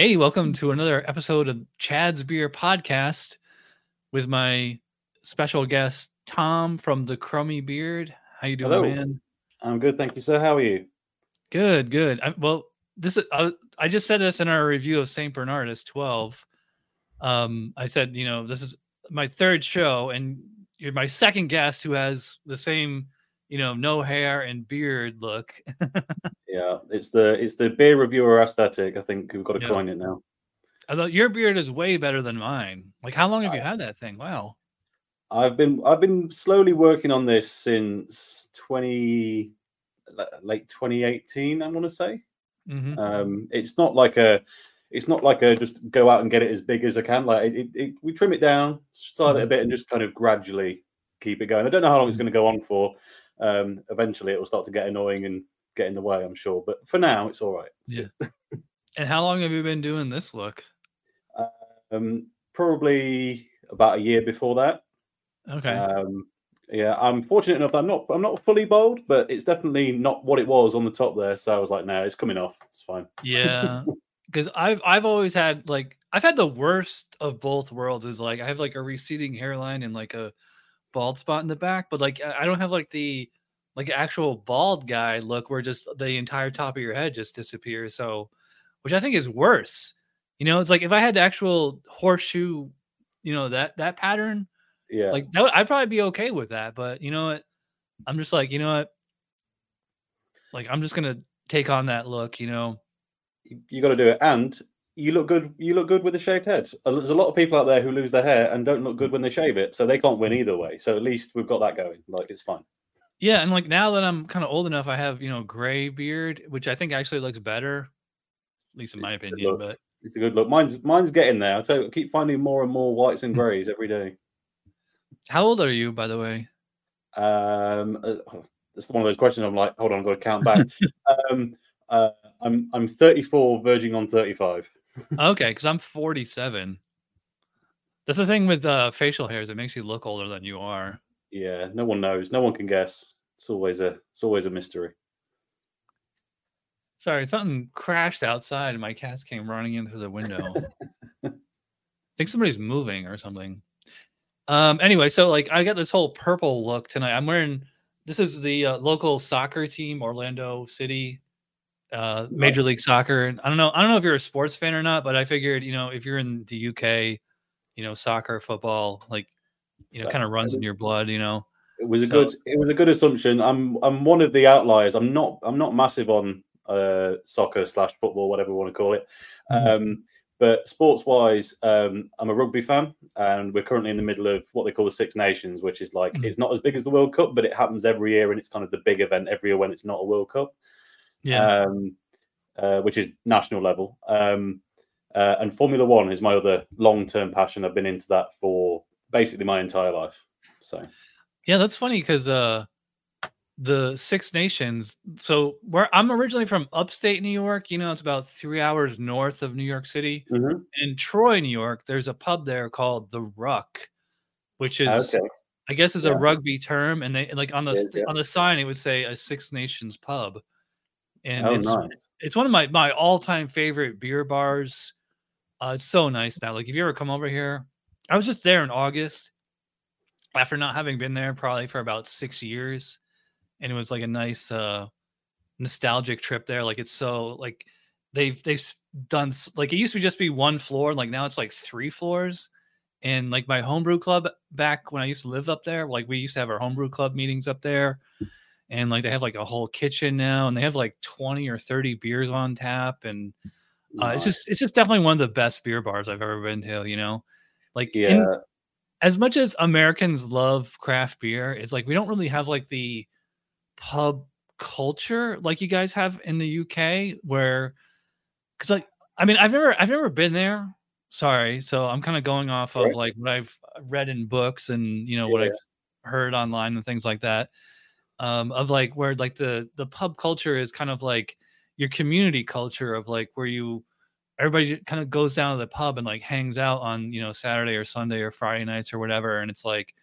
Hey, welcome to another episode of Chad's Beer Podcast with my special guest Tom from the Crumby Beard. How you doing, Hello. man? I'm good, thank you, sir. How are you? Good, good. I, well, this is I, I just said this in our review of Saint Bernardus 12. Um, I said, you know, this is my third show, and you're my second guest who has the same, you know, no hair and beard look. Yeah, it's the it's the beer reviewer aesthetic. I think we've got to Yeah. coin it now. Although your beard is way better than mine. Like, how long have you had that thing? Wow. I've been I've been slowly working on this since 20 late 2018. I want to say. hmm Um, it's not like a it's not like a just go out and get it as big as I can. Like it, it, it- we trim it down, style it a Mhm. bit, and just kind of gradually keep it going. I don't know how long it's going to go on for. Um, eventually, it will start to get annoying and get in the way. I'm sure, but for now, it's all right. It's Yeah. And how long have you been doing this look? Um, probably about a year before that. Okay. Um, yeah, I'm fortunate enough. That I'm not. I'm not fully bald, but it's definitely not what it was on the top there. So I was like, no, it's coming off. It's fine. Yeah, because I've I've always had like I've had the worst of both worlds. Is like I have like a receding hairline and like a bald spot in the back, but like I don't have like the like actual bald guy look where just the entire top of your head just disappears. So, which I think is worse. You know, it's like if I had the actual horseshoe, you know that that pattern, Yeah. like that, would- I'd probably be okay with that. But you know what? I'm just like you know what? Like I'm just gonna take on that look. You know. you, you got to do it, and you look good. You look good with a shaved head. Uh, There's a lot of people out there who lose their hair and don't look good when they shave it, so they can't win either way. So at least we've got that going. Like it's fine. Yeah, and like now that I'm kind of old enough, I have you know gray beard, which I think actually looks better, at least in my It's opinion. But It's a good look. Mine's mine's getting there. I tell you, I keep finding more and more whites and greys every day. how old are you, by the way? Um, uh, oh, it's one of those questions. I'm like, hold on, I've got to count back. um, uh, I'm I'm 34, verging on 35. Okay, because I'm 47. That's the thing with uh, facial hairs; it makes you look older than you are. Yeah, no one knows. No one can guess. It's always a it's always a mystery. Sorry, something crashed outside, and my cats came running in through the window. I think somebody's moving or something. Um. Anyway, so like I got this whole purple look tonight. I'm wearing. This is the uh, local soccer team, Orlando City, uh, Major League Soccer. And I don't know. I don't know if you're a sports fan or not, but I figured you know if you're in the UK, you know soccer, football, like you know, kind of runs in your blood. You know. It was a So- good it was a good assumption. I'm I'm one of the outliers. I'm not I'm not massive on uh soccer slash football, whatever we want to call it. Mhm. Um, but sports wise, um, I'm a rugby fan, and we're currently in the middle of what they call the Six Nations, which is like Mhm. it's not as big as the World Cup, but it happens every year, and it's kind of the big event every year when it's not a World Cup. Yeah. um, uh, which is national level. Um, uh, and Formula One is my other long term passion. I've been into that for basically my entire life. So Yeah, that's funny because uh the Six Nations. So where I'm originally from upstate New York, you know, it's about three hours north of New York City. Mhm. In Troy, New York, there's a pub there called the Ruck, which is okay, I guess is Yeah. a rugby term, and they like on the Yeah, yeah. on the sign it would say a Six Nations pub, and oh it's nice. it's one of my my all time favorite beer bars. Uh, it's so nice now. Like if you ever come over here, I was just there in August after not having been there probably for about six years, and it was like a nice uh nostalgic trip there. Like it's so like they've they've done like it used to just be one floor, like now it's like three floors. And like my homebrew club back when I used to live up there, like we used to have our homebrew club meetings up there. And like they have like a whole kitchen now, and they have like 20 or 30 beers on tap. And uh, it's just it's just definitely one of the best beer bars I've ever been to, you know. Like in- yeah, as much as Americans love craft beer, it's like we don't really have like the pub culture like you guys have in the UK where cuz like I mean I've never I've never been there. Sorry. So I'm kind of going off of Right. like what I've read in books and you know what I've heard online and things like that. Um of like where like the the pub culture is kind of like your community culture of like where you everybody kind of goes down to the pub and like hangs out on you know Saturday or Sunday or Friday nights or whatever, and it's like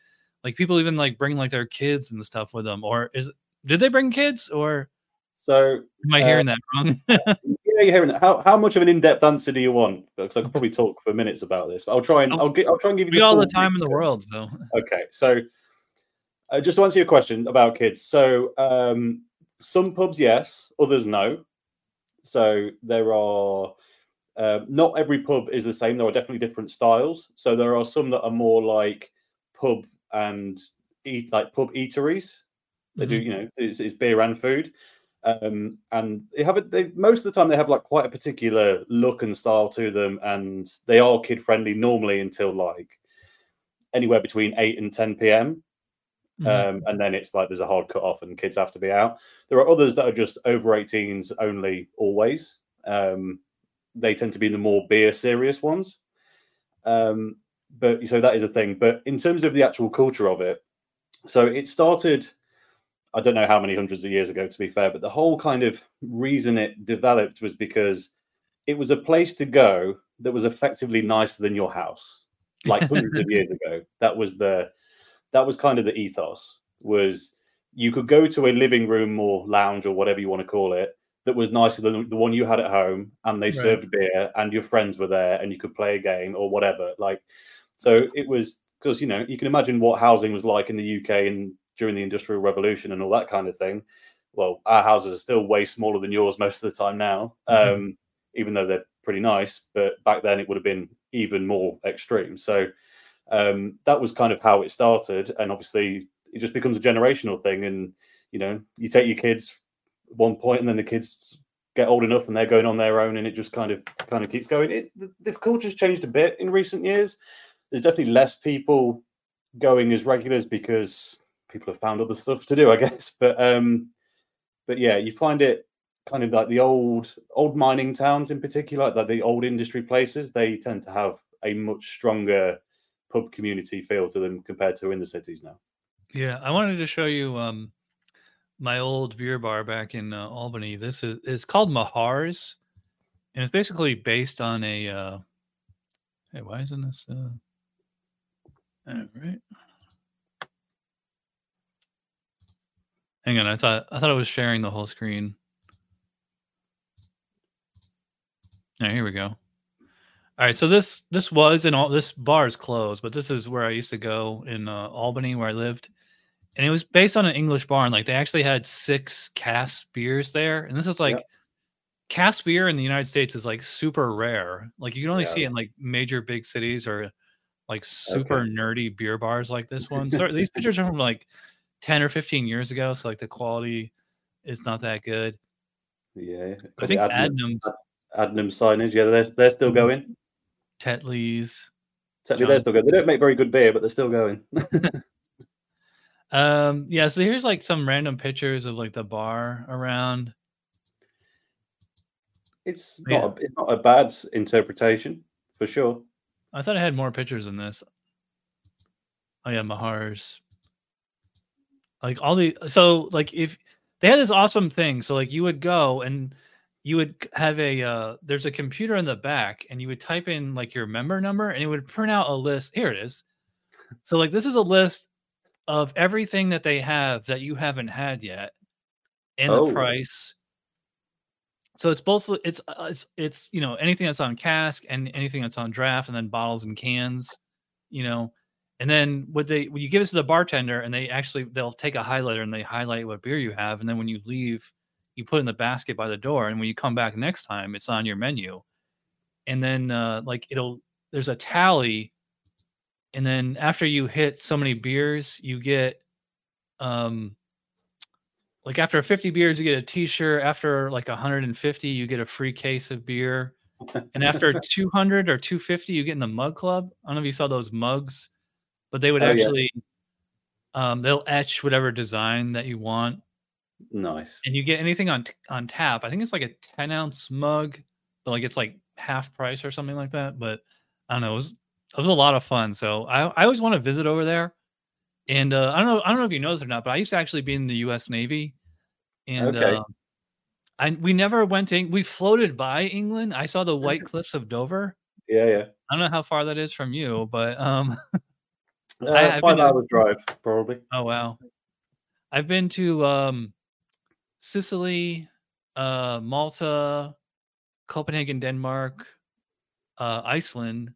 like people even like bring like their kids and stuff with them, or is did they bring kids or so am I Uh, hearing that wrong? yeah, you're hearing that. How, how much of an in-depth answer do you want? Because I could probably talk for minutes about this. But I'll try and I'll, get, I'll try and give you all the time in the world. So Okay, so uh, just to answer your question about kids, so um, some pubs yes, others no. So there are uh, not every pub is the same. There are definitely different styles. So there are some that are more like pub and eat like pub eateries. They do, you know, it's, it's beer and food. Um, and they have it. They most of the time they have like quite a particular look and style to them, and they are kid friendly normally until like anywhere between eight and ten p.m. Mhm. Um, and then it's like there's a hard cut off and kids have to be out. There are others that are just over 18s only, always. Um, they tend to be the more beer serious ones. Um, but so that is a thing. But in terms of the actual culture of it, so it started, I don't know how many hundreds of years ago, to be fair, but the whole kind of reason it developed was because it was a place to go that was effectively nicer than your house, like hundreds of years ago. That was the that was kind of the ethos was you could go to a living room or lounge or whatever you want to call it that was nicer than the one you had at home and they Right. served beer and your friends were there and you could play a game or whatever like so it was because you know you can imagine what housing was like in the uk and during the industrial revolution and all that kind of thing well our houses are still way smaller than yours most of the time now Mhm. um, even though they're pretty nice but back then it would have been even more extreme so um, that was kind of how it started and obviously it just becomes a generational thing and you know you take your kids one point and then the kids get old enough and they're going on their own and it just kind of kind of keeps going. It, the, the culture's changed a bit in recent years. There's definitely less people going as regulars because people have found other stuff to do i guess but um but yeah you find it kind of like the old old mining towns in particular like the old industry places they tend to have a much stronger pub community feel to them compared to in the cities now Yeah, I wanted to show you um my old beer bar back in uh, Albany. This is it's called Mahar's, and it's basically based on a. Uh, hey, why isn't this? Uh, all right. Hang on, I thought I thought I was sharing the whole screen. Right, here we go. All right, so this this was in all this bar is closed, but this is where I used to go in uh, Albany, where I lived, and it was based on an English bar, and like they actually had six cask beers there, and this is like Yep. cask beer in the United States is like super rare. Like you can only Yeah. see it in like major big cities or like super nerdy beer bars like this one. So these pictures are from like ten or fifteen years ago, so like the quality is not that good. yeah I think Adnam, Adnams, Adnam signage yeah they're, they're still Mhm. going Tetley's. Technically, they're still going. They don't make very good beer, but they're still going. Um, yeah, so here's like some random pictures of like the bar around. it's Yeah. not. A, it's not a bad interpretation for sure. I thought I had more pictures than this. Oh yeah, Mahar's. Like all the so like if they had this awesome thing, so like you would go and you would have a uh there's a computer in the back and you would type in like your member number and it would print out a list. Here it is. So like this is a list of everything that they have that you haven't had yet and Oh. the price. So it's both it's uh, it's it's you know anything that's on cask and anything that's on draft and then bottles and cans, you know. And then what they when you give it to the bartender and they actually they'll take a highlighter and they highlight what beer you have and then when you leave you put in the basket by the door and when you come back next time it's on your menu. And then uh like it'll there's a tally and then after you hit so many beers you get um like after 50 beers you get a t-shirt after like 150 you get a free case of beer and after 200 or 250 you get in the mug club i don't know if you saw those mugs but they would Oh, yeah. actually um they'll etch whatever design that you want Nice. and you get anything on on tap i think it's like a 10 ounce mug but like it's like half price or something like that but i don't know it was it was a lot of fun so i, I always want to visit over there and uh, i don't know i don't know if you know this or not but i used to actually be in the us navy and Okay. uh, I, we never went to we floated by england i saw the white cliffs of dover Yeah, yeah. i don't know how far that is from you but um Uh, I- I've five to- drive, probably. Oh wow. I've been to um Sicily, uh Malta, Copenhagen, Denmark, uh, Iceland,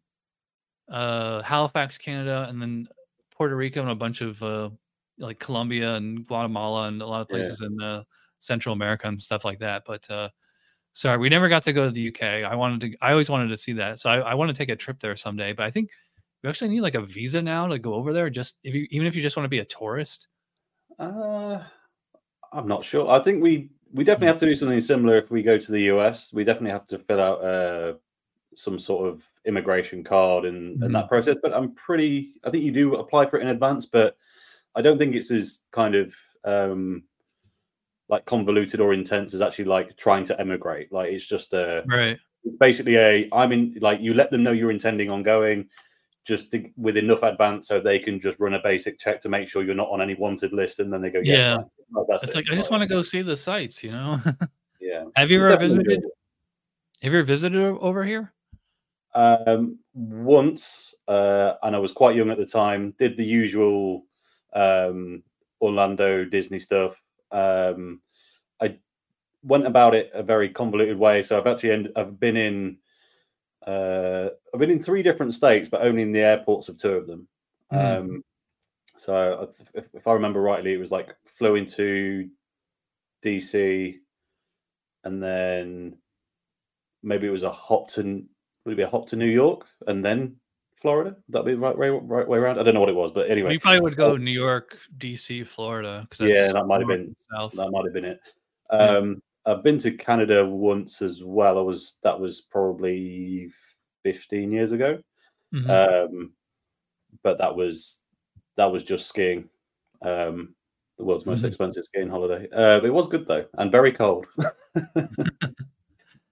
uh, Halifax, Canada, and then Puerto Rico and a bunch of uh, like Colombia and Guatemala and a lot of Yeah. places in uh, Central America and stuff like that. But uh, sorry, we never got to go to the UK. I wanted to. I always wanted to see that. So I, I want to take a trip there someday. But I think you actually need like a visa now to go over there. Just if you even if you just want to be a tourist. Uh, I'm not sure. I think we we definitely have to do something similar if we go to the US. We definitely have to fill out uh, some sort of immigration card and, and that process. But I'm pretty. I think you do apply for it in advance, but I don't think it's as kind of um, like convoluted or intense as actually like trying to emigrate. Like it's just a Right. basically a I'm in like you let them know you're intending on going just to, with enough advance so they can just run a basic check to make sure you're not on any wanted list and then they go yeah, Yeah. Fine." Like, that's It's it. like I just want to go see the sites. You know. yeah have you It's ever visited? doable. Have you ever visited over here? um once uh and I was quite young at the time did the usual um Orlando Disney stuff um I went about it a very convoluted way so I've actually end, I've been in uh I've been in three different states but only in the airports of two of them Mhm. um so if, if I remember rightly it was like flew into DC and then maybe it was a hop to would it be a hop to New York and then Florida? That would that be the right way right way around? I don't know what it was, but anyway, You probably would go New York, DC, Florida. Yeah, that might have been- south. that might have been it. Yeah. Um, I've been to Canada once as well. I was that was probably fifteen years ago. Mhm. Um, but that was that was just skiing. Um, the world's most Mhm. expensive skiing holiday. Uh, it was good though, and very cold.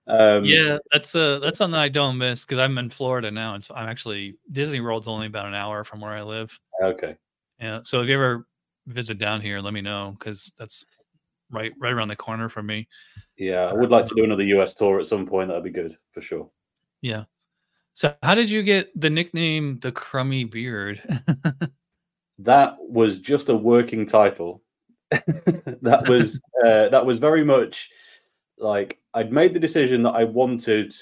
um, yeah, that's uh that's something I don't miss because I'm in Florida now. It's I'm actually Disney World's only about an hour from where I live. Okay. Yeah. So if you ever visit down here, let me know because that's right right around the corner from me. Yeah, I would like to do another US tour at some point. That'd be good for sure. Yeah. So how did you get the nickname the Crumby Beard? That was just a working title. that was uh, that was very much like I'd made the decision that I wanted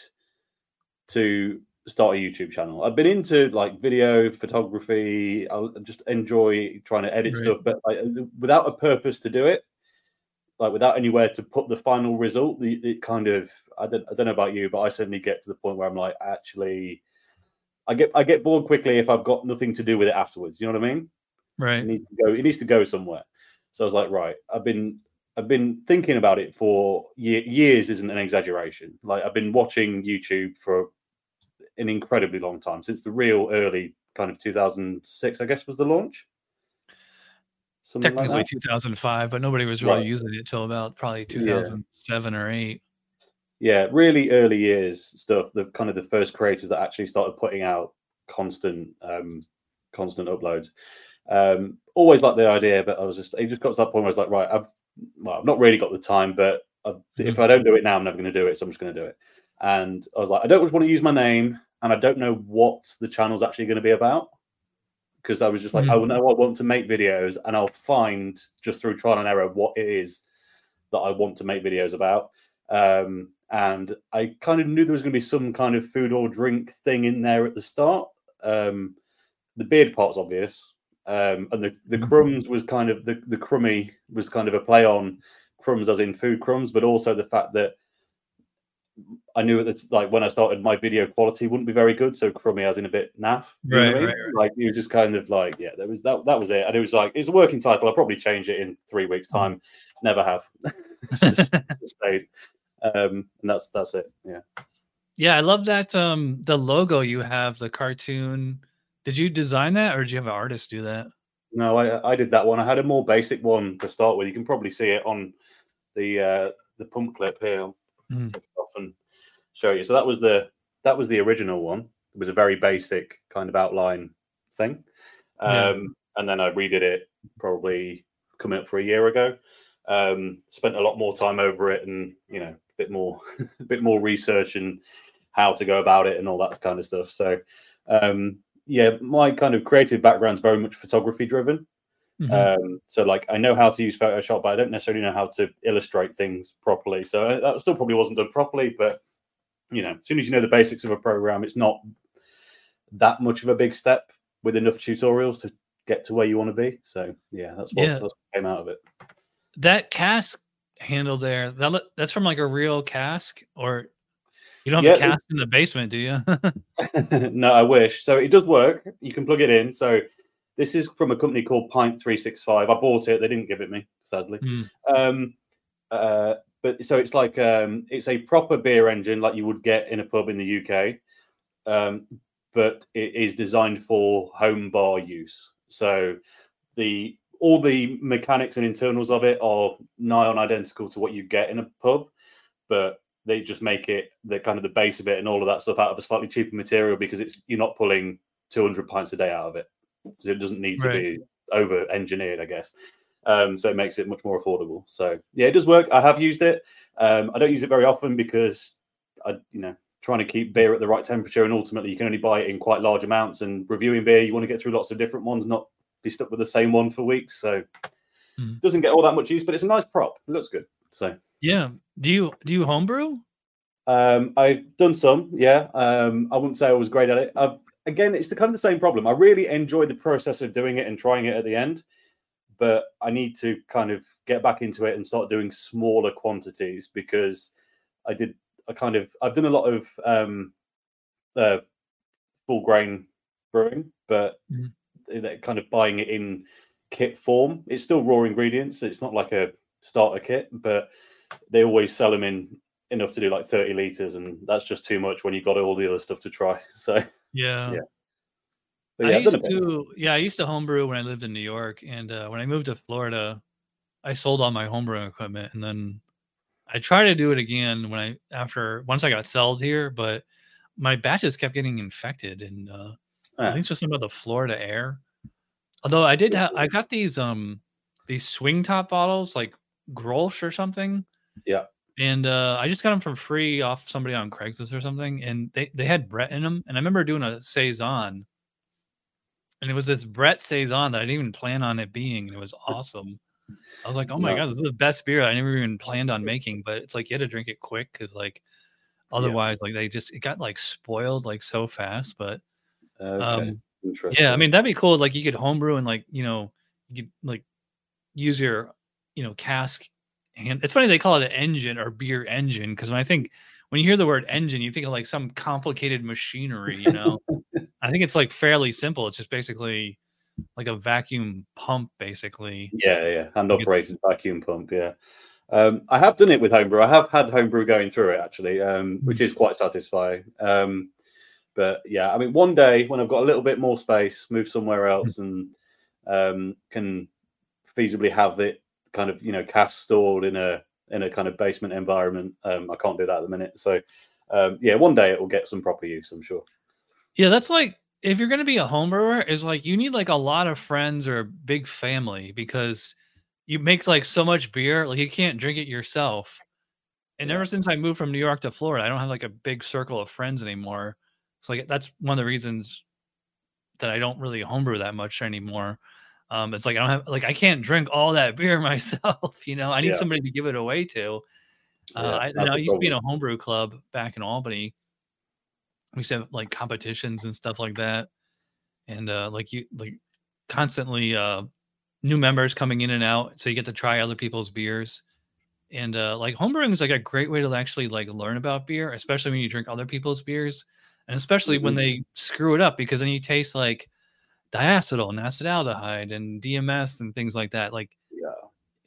to start a YouTube channel. I've been into like video photography. I just enjoy trying to edit Right. stuff, but like, without a purpose to do it, like without anywhere to put the final result, the, it kind of I don't I don't know about you, but I certainly get to the point where I'm like actually. I get I get bored quickly if I've got nothing to do with it afterwards. You know what I mean? It needs to go. It needs to go somewhere. So I was like, right. I've been I've been thinking about it for ye- years. Isn't an exaggeration. Like I've been watching YouTube for an incredibly long time since the real early kind of 2006. I guess was the launch. Something Technically that. 2005, but nobody was really Right. using it till about probably Yeah. 2007 or 8. yeah, really early years stuff. The kind of the first creators that actually started putting out constant, um, constant uploads. Um, always liked the idea, but I was just it just got to that point where I was like, right, I've well, I've not really got the time, but I, if I don't do it now, I'm never going to do it. So I'm just going to do it. And I was like, I don't just want to use my name, and I don't know what the channel's actually going to be about because I was just like, I Mhm. will know I want to make videos, and I'll find just through trial and error what it is that I want to make videos about. Um, and I kind of knew there was going to be some kind of food or drink thing in there at the start. Um, the beard part's obvious, um, and the the Mhm. crumbs was kind of the the crummy was kind of a play on crumbs as in food crumbs, but also the fact that I knew that like when I started, my video quality wouldn't be very good, so crummy as in a bit naff. you know Right, right, right. Like it was just kind of like yeah, there was that that was it, and it was like it's a working title. I'll probably change it in three weeks' Mm-hmm. time. Never have. just, just stayed, um, and that's that's it. Yeah. yeah, I love that um the logo you have, the cartoon. Did you design that or did you have an artist do that? No, I I did that one. I had a more basic one to start with. You can probably see it on the uh, the pump clip here. I'll Mm. take it off and show you. So that was the that was the original one. It was a very basic kind of outline thing, Yeah. um, and then I redid it probably coming up for a year ago. Um, spent a lot more time over it, and you know, a bit more a bit more research and how to go about it and all that kind of stuff. So um, yeah, my kind of creative background is very much photography driven. Mhm. Um, so like I know how to use Photoshop, but I don't necessarily know how to illustrate things properly. So uh, that still probably wasn't done properly, but you know, as soon as you know the basics of a program, it's not that much of a big step with enough tutorials to get to where you want to be. So yeah, that's what, Yeah. that's what came out of it. That cask handle there, that that's from like a real cask, or you don't have a it- in the basement, do you? no, I wish. So it does work. You can plug it in. So this is from a company called Pint Three Six Five. I bought it. They didn't give it me, sadly. Hmm. Um, uh, but so it's like um, it's a proper beer engine, like you would get in a pub in the UK. Um, but it is designed for home bar use. So the all the mechanics and internals of it are nigh on identical to what you get in a pub, but they just make it the kind of the base of it and all of that stuff out of a slightly cheaper material because it's you're not pulling 200 pints a day out of it. So it doesn't need to Right. be over engineered, I guess. Um, so it makes it much more affordable. So yeah, it does work. I have used it. Um, I don't use it very often because I, you know, trying to keep beer at the right temperature, and ultimately you can only buy it in quite large amounts. And reviewing beer, you want to get through lots of different ones, not be stuck with the same one for weeks. So it doesn't get all that much use, but it's a nice prop. It looks good. So yeah. Do you do you homebrew? um, I've done some, yeah. Um, I wouldn't say I was great at it. I've, again, it's the kind of the same problem. I really enjoy the process of doing it and trying it at the end, but I need to kind of get back into it and start doing smaller quantities because I did. I kind of I've done a lot of um, uh, full grain brewing, but they're kind of buying it in kit form. It's still raw ingredients. It's not like a starter kit, but they always sell them in enough to do like 30 liters and that's just too much when you've got all the other stuff to try so Yeah. Yeah, but I yeah I've used to, yeah, I used to homebrew when I lived in New York, and uh, when I moved to Florida, I sold all my homebrewing equipment, and then I tried to do it again when I after once I got settled here, but my batches kept getting infected, and uh, I Ah, think it's just some of the Florida air. Although I did have, I got these um these swing top bottles like Grolsch or something. Yeah. And uh, I just got them for free off somebody on Craigslist or something, and they they had Brett in them, and I remember doing a saison, and it was this Brett saison that I didn't even plan on it being, and it was awesome. I was like, oh my No. god, this is the best beer I never even planned on making, but it's like you had to drink it quick because like otherwise like they just it got like spoiled like so fast. But okay um yeah, I mean that'd be cool. Like you could homebrew and like you know you could like use your you know cask hand. It's funny they call it an engine or beer engine because when I think when you hear the word engine, you think of like some complicated machinery. You know, I think it's like fairly simple. It's just basically like a vacuum pump, basically. yeah yeah hand operated vacuum pump yeah um, I have done it with homebrew. I have had homebrew going through it actually, um, which is quite satisfying. Um, but yeah, I mean, one day when I've got a little bit more space, move somewhere else, and um, can feasibly have it kind of you know cask stored in a in a kind of basement environment. Um, I can't do that at the minute. So um, yeah, one day it will get some proper use, I'm sure. Yeah, that's like if you're gonna be a home brewer, is like you need like a lot of friends or a big family because you make like so much beer, like you can't drink it yourself. And Yeah. ever since I moved from New York to Florida, I don't have like a big circle of friends anymore. It's like that's one of the reasons that I don't really homebrew that much anymore. Um, it's like I don't have like I can't drink all that beer myself. You know, I need Yeah. somebody to give it away to. Uh, Yeah, I, I used to be in a homebrew club back in Albany. We used to have like competitions and stuff like that, and uh, like you like constantly uh, new members coming in and out, so you get to try other people's beers. And uh, like homebrewing is like a great way to actually like learn about beer, especially when you drink other people's beers, and especially when Mhm. they screw it up because then you taste like diacetyl and acetaldehyde and DMS and things like that. Like Yeah.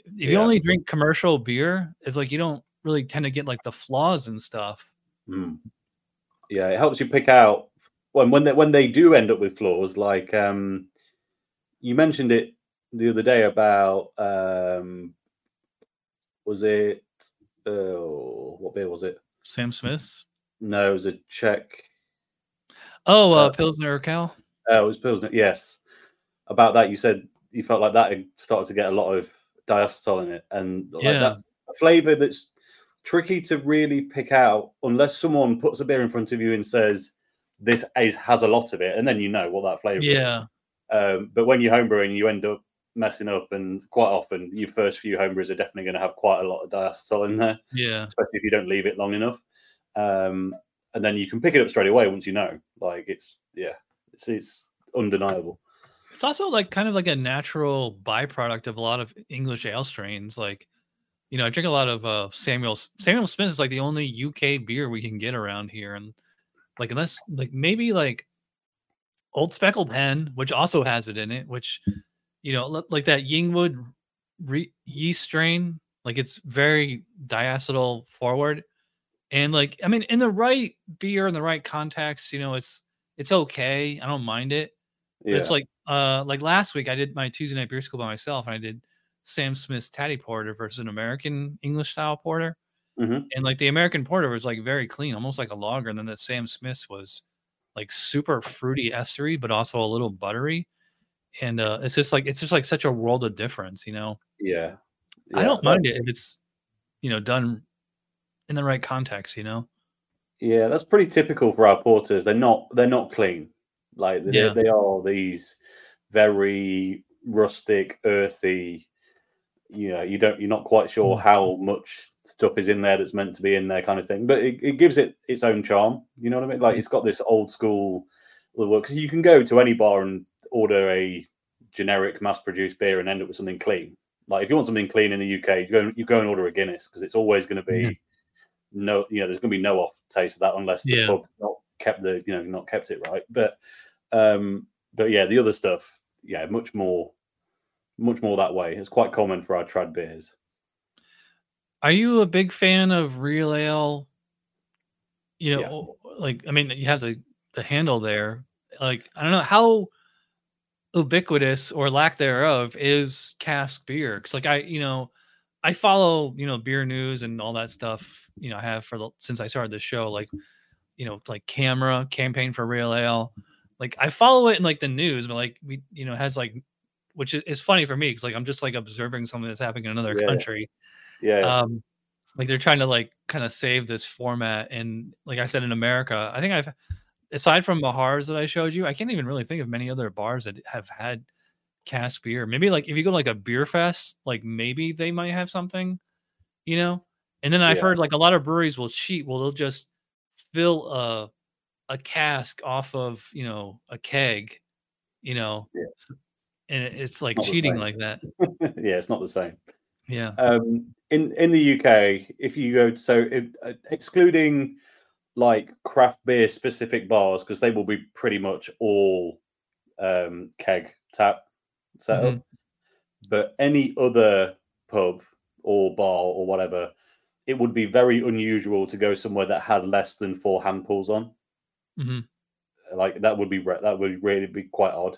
if you Yeah. only drink commercial beer, it's like you don't really tend to get like the flaws and stuff. Mm. Yeah, it helps you pick out when when they when they do end up with flaws. Like um, you mentioned it the other day about um, was it oh what beer was it? Sam Smith's. No, it was a Czech. Oh, uh, Uh, Pilsner Urquell. Oh, it was Pilsner. Yes, about that you said you felt like that had started to get a lot of diacetyl in it, and like Yeah. that's a flavor that's tricky to really pick out unless someone puts a beer in front of you and says this is, has a lot of it, and then you know what that flavor is. Yeah. Um, but when you're homebrewing, you end up messing up, and quite often your first few homebrews are definitely going to have quite a lot of diacetyl in there Yeah. especially if you don't leave it long enough. Um, and then you can pick it up straight away once you know. Like it's yeah, it's it's undeniable. It's also like kind of like a natural byproduct of a lot of English ale strains. Like, you know, I drink a lot of uh, Samuel Samuel Smith is like the only UK beer we can get around here, and like unless like maybe like Old Speckled Hen, which also has it in it, which you know like that Ringwood re- yeast strain, like it's very diacetyl forward, and like I mean in the right beer in the right context, you know it's it's okay. I don't mind it. Yeah. It's like uh like last week I did my Tuesday night beer school by myself and I did Sam Smith's Taddy Porter versus an American English style porter. Mm-hmm. And like the American porter was like very clean, almost like a lager. And then the Sam Smith's was like super fruity estery, but also a little buttery. And uh it's just like it's just like such a world of difference, you know. Yeah. yeah. I don't mind it if it's you know done in the right context, you know. Yeah, that's pretty typical for our porters. They're not they're not clean. Like they, yeah. they are these very rustic, earthy. You know, you don't you're not quite sure mm. how much stuff is in there that's meant to be in there, kind of thing. But it, it gives it its own charm. You know what I mean? Like mm. it's got this old school look. Because you can go to any bar and order a generic mass-produced beer and end up with something clean. Like if you want something clean in the UK, you go you go and order a Guinness because it's always going to be mm. No, you know, there's going to be no off taste of that unless the yeah. pub not kept the you know not kept it right. But um, but yeah, the other stuff, yeah, much more, much more that way. It's quite common for our trad beers. Are you a big fan of real ale? You know, yeah. like I mean, you have the the handle there. Like I don't know how ubiquitous or lack thereof is cask beer. Because like I, you know, I follow you know beer news and all that stuff. You know, I have for the, since I started the show. Like, you know, like CAMRA campaign for real ale like I follow it in like the news, but like we, you know, has like, which is, is funny for me because like I'm just like observing something that's happening in another yeah. country. Yeah. Um, like they're trying to like kind of save this format, and like I said in America, I think I've aside from Mahars that I showed you, I can't even really think of many other bars that have had cask beer. Maybe like if you go to like a beer fest, like maybe they might have something, you know. And then I've yeah. heard like a lot of breweries will cheat. Well, they'll just fill a a cask off of you know a keg, you know, yeah. and it's like not cheating like that. yeah, it's not the same. Yeah. Um, in in the UK, if you go so uh, excluding like craft beer specific bars because they will be pretty much all um, keg tap setup. Mm-hmm. But any other pub or bar or whatever, it would be very unusual to go somewhere that had less than four hand pulls on. Mm-hmm. Like that would be that would really be quite odd.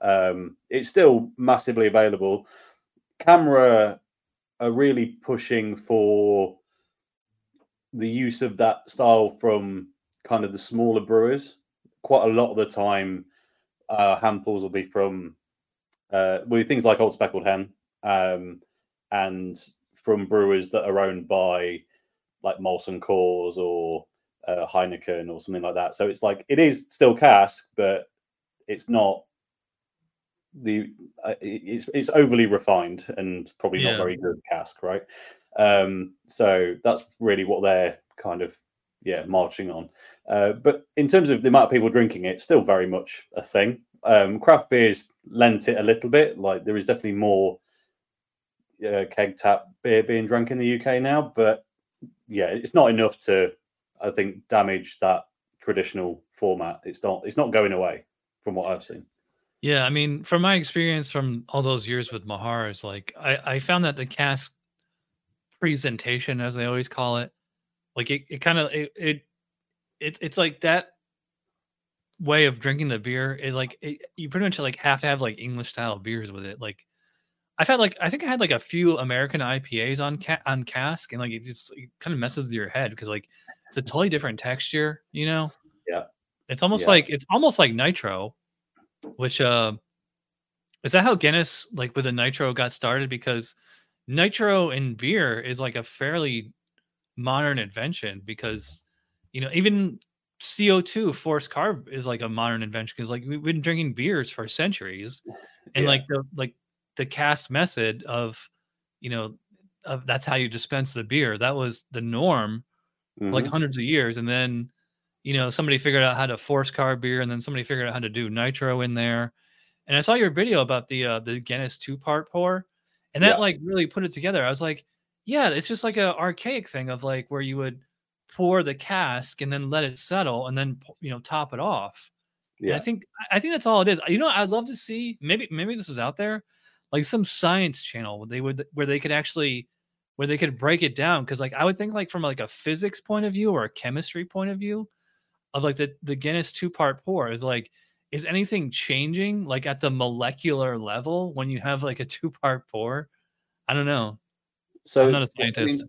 Um, it's still massively available. CAMRA are really pushing for the use of that style from kind of the smaller brewers. Quite a lot of the time, uh, hand pulls will be from uh, with things like Old Speckled Hen um, and from brewers that are owned by like Molson Coors or uh, Heineken or something like that. So it's like it is still cask, but it's not the uh, it's it's overly refined and probably yeah. not very good cask, right? Um, so that's really what they're kind of yeah marching on. Uh, but in terms of the amount of people drinking it, still very much a thing. Um, craft beers lent it a little bit. Like there is definitely more uh, keg tap beer being drunk in the UK now, but yeah, it's not enough to I think damage that traditional format. It's not it's not going away from what I've seen. Yeah, I mean, from my experience from all those years with Mahars, like I, I found that the cask presentation, as they always call it, like it, it kind of it, it it it's like that way of drinking the beer. It like it, you pretty much like have to have like English style beers with it. Like I've had like I think I had like a few American IPAs on ca- on cask, and like it just it kind of messes with your head because like it's a totally different texture, you know? Yeah. It's almost yeah. like it's almost like nitro, which uh is that how Guinness like with the nitro got started? Because nitro in beer is like a fairly modern invention because you know, even CO2 forced carb is like a modern invention because like we've been drinking beers for centuries and yeah. like the like the cask method of you know of that's how you dispense the beer that was the norm mm-hmm. like hundreds of years and then you know, somebody figured out how to force carb beer, and then somebody figured out how to do nitro in there. And I saw your video about the uh, the Guinness two part pour, and that Yeah. like really put it together. I was like, yeah, it's just like a archaic thing of like where you would pour the cask and then let it settle and then you know top it off. And Yeah. I think I I think that's all it is. You know, I'd love to see maybe maybe this is out there, like some science channel where they would where they could actually where they could break it down because like I would think like from like a physics point of view or a chemistry point of view of like the the Guinness two part pour is like is anything changing like at the molecular level when you have like a two part pour? I don't know. So I'm not a I mean, scientist.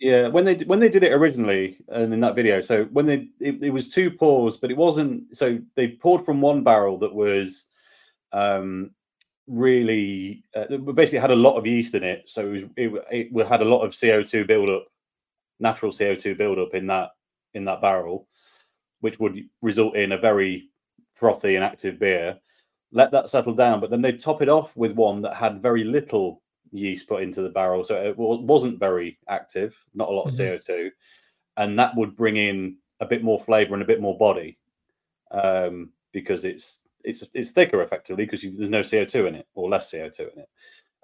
Yeah, when they when they did it originally, and in that video, so when they it, it was two pours, but it wasn't. So they poured from one barrel that was, um, really uh, basically had a lot of yeast in it. So it was it, it had a lot of CO two buildup, natural CO two buildup in that in that barrel, which would result in a very frothy and active beer. Let that settle down, but then they top it off with one that had very little yeast put into the barrel, so it wasn't very active, not a lot of Mhm. CO2, and that would bring in a bit more flavor and a bit more body, um, because it's it's it's thicker effectively because there's no CO2 in it or less CO2 in it.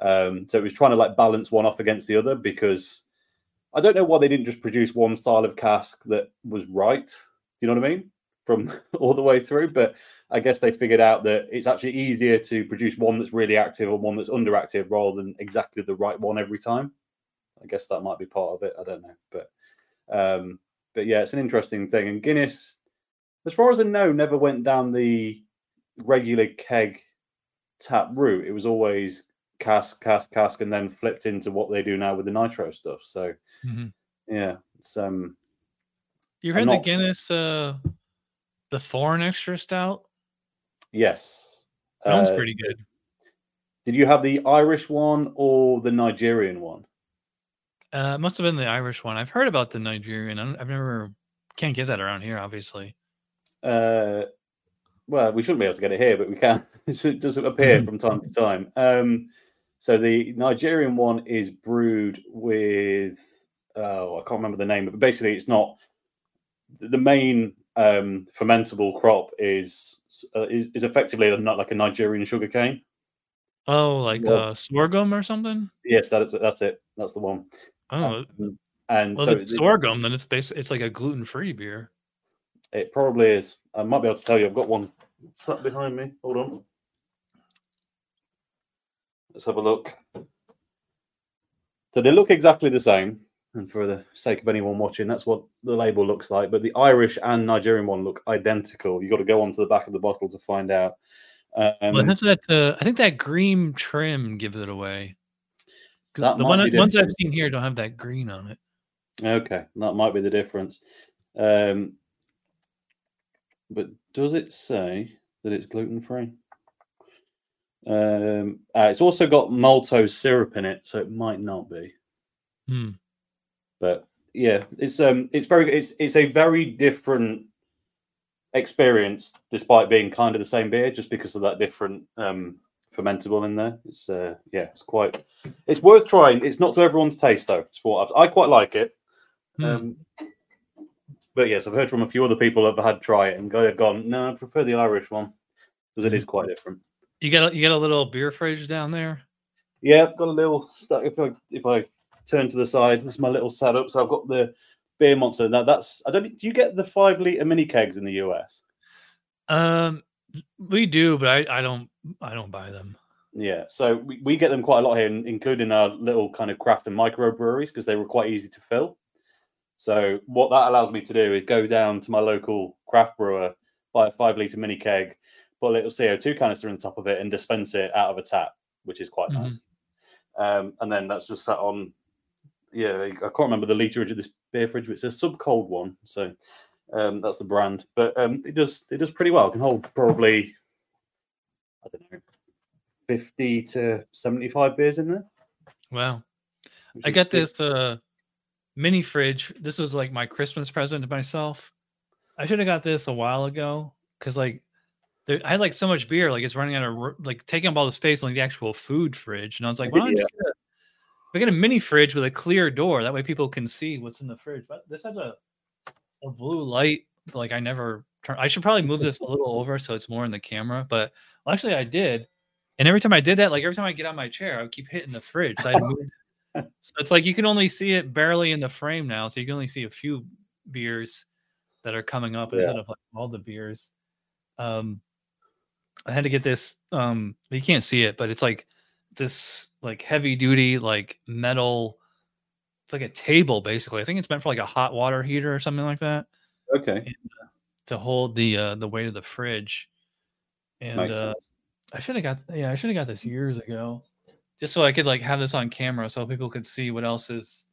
Um, so it was trying to like balance one off against the other because I don't know why they didn't just produce one style of cask that was right. Do You know what I mean? From all the way through, but I guess they figured out that it's actually easier to produce one that's really active or one that's underactive rather than exactly the right one every time. I guess that might be part of it. I don't know, but um, but yeah, it's an interesting thing. And Guinness, as far as I know, never went down the regular keg tap route. It was always cask, cask, cask, and then flipped into what they do now with the nitro stuff. So Mhm. yeah, it's um You heard the Guinness uh the foreign extra stout? yes. That one's Uh, pretty good. Did you have the Irish one or the Nigerian one? Uh, must have been the Irish one. I've heard about the Nigerian. I've never can't get that around here, obviously. Uh, well, we shouldn't be able to get it here, but we can. it does appear from time to time. Um, so the Nigerian one is brewed with oh, I can't remember the name, but basically, it's not the main um, fermentable crop is uh, is, is effectively not like a Nigerian sugarcane. Oh, like Well- uh sorghum or something? Yes, that is that's it. That's the one. Oh, Um, and well, so if it's it- sorghum, then it's basically it's like a gluten-free beer. It probably is. I might be able to tell you. I've got one sat behind me. Hold on. Let's have a look. So they look exactly the same. And for the sake of anyone watching, that's what the label looks like. But the Irish and Nigerian one look identical. You've got to go onto the back of the bottle to find out. Um, well, it has that. Uh, I think that green trim gives it away. That the one, ones I've seen here don't have that green on it. Okay, that might be the difference. Um, but does it say that it's gluten free? Um, uh, it's also got maltose syrup in it, so it might not be. Hmm. But yeah, it's um, it's very it's it's a very different experience, despite being kind of the same beer, just because of that different um fermentable in there. It's uh, yeah, it's quite it's worth trying. It's not to everyone's taste though. It's what I've, I quite like it. Hmm. Um, but yes, I've heard from a few other people that have had try it and go- they've gone, no, I prefer the Irish one because it is quite different. You got a, you got a little beer fridge down there. Yeah, I've got a little stuff. If I, if I turn to the side, that's my little setup. So I've got the beer monster. Now that's I don't. Do you get the five liter mini kegs in the US? Um, we do, but I, I don't I don't buy them. Yeah, so we, we get them quite a lot here, including our little kind of craft and micro breweries because they were quite easy to fill. So what that allows me to do is go down to my local craft brewer, buy a five liter mini keg, put a little CO2 canister on top of it, and dispense it out of a tap, which is quite nice. Um, and then that's just sat on. Yeah, I can't remember the literage of this beer fridge, but it's a Subcold one, so um, that's the brand. But um, it does it does pretty well. It can hold probably I don't know 50 to 75 beers in there. Wow. I got this uh mini fridge. This was like my Christmas present to myself. I should have got this a while ago because like there, I had like so much beer, like it's running out of like taking up all the space in like the actual food fridge. And I was like, why don't Yeah. just get a, if I get a mini fridge with a clear door? That way people can see what's in the fridge. But this has a a blue light like I never turn. I should probably move this a little over so it's more in the camera. But well, actually, I did. And every time I did that, like every time I get on my chair, I would keep hitting the fridge. So, I moved. so it's like you can only see it barely in the frame now. So you can only see a few beers that are coming up Yeah. instead of like all the beers. Um, I had to get this. Um, you can't see it, but it's like this like heavy duty like metal. It's like a table basically. I think it's meant for like a hot water heater or something like that Okay, to hold the uh the weight of the fridge. And makes uh sense. I should have got yeah, I should have got this years ago. Just so I could like have this on camera so people could see what else is,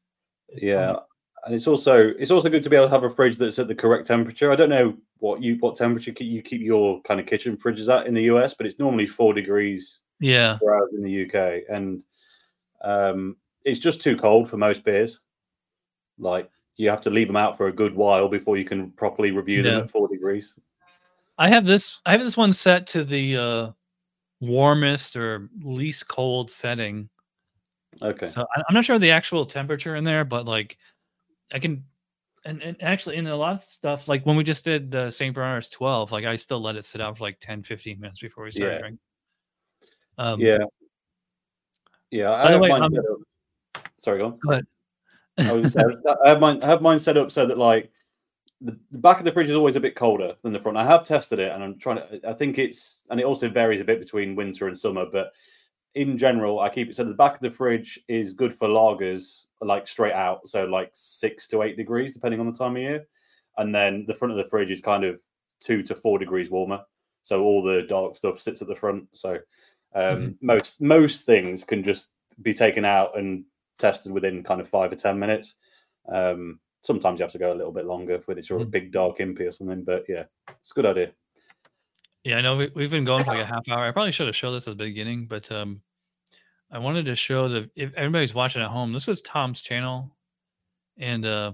is Yeah, coming. and it's also it's also good to be able to have a fridge that's at the correct temperature. I don't know what you what temperature you keep your kind of kitchen fridges at in the US, but it's normally four degrees Yeah. ours in the UK, and um, it's just too cold for most beers. Like you have to leave them out for a good while before you can properly review them Yeah. at four degrees. I have this I have this one set to the uh warmest or least cold setting. Okay, So I'm not sure the actual temperature in there, but like I can and, and actually in a lot of stuff, like when we just did the St. Bernardus 12, like I still let it sit out for like 10, 15 minutes before we started Yeah. drinking. Um yeah, yeah. I have way, mine um, up. Sorry, go on. go ahead. I, was I have mine. I have mine set up so that like the, the back of the fridge is always a bit colder than the front. I have tested it, and I'm trying to. I think it's, and it also varies a bit between winter and summer, but in general, I keep it so the back of the fridge is good for lagers, like straight out, so like six to eight degrees depending on the time of year, and then the front of the fridge is kind of two to four degrees warmer. So all the dark stuff sits at the front. So um, most most things can just be taken out and tested within kind of five or ten minutes. Um, sometimes you have to go a little bit longer when it's a Mhm. big dark impy or something. But yeah, it's a good idea. Yeah, I know we, we've been going for like a half hour. I probably should have showed this at the beginning, but um, I wanted to show the if everybody's watching at home, this is Tom's channel, and uh,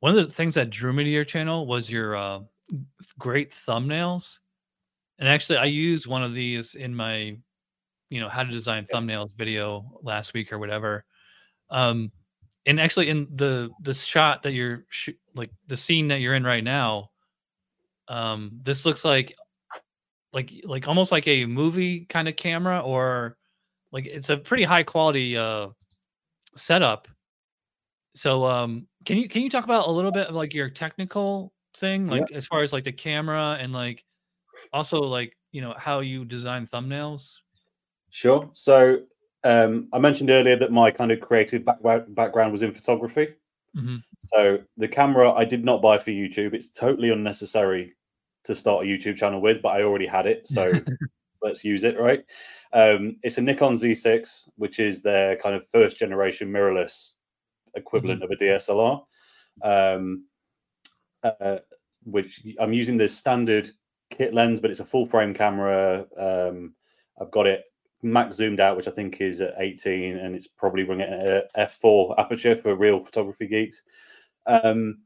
one of the things that drew me to your channel was your uh, great thumbnails. And actually, I used one of these in my, you know, how to design Yes. thumbnails video last week or whatever. Um, and actually, in the the shot that you're sh- like the scene that you're in right now, um, this looks like like like almost like a movie kind of camera or like it's a pretty high quality uh setup so um can you can you talk about a little bit of like your technical thing Yeah. like as far as like the camera and like also like you know how you design thumbnails Sure. So um, I mentioned earlier that my kind of creative back- background was in photography. Mhm. So the camera I did not buy for YouTube. It's totally unnecessary to start a YouTube channel with, but I already had it. So let's use it, right? Um, it's a Nikon Z6, which is their kind of first generation mirrorless equivalent of a DSLR. Um, uh, which I'm using the standard kit lens, but it's a full frame camera. Um, I've got it max zoomed out, which I think is at 18, and it's probably running at f4 aperture for real photography geeks. Um,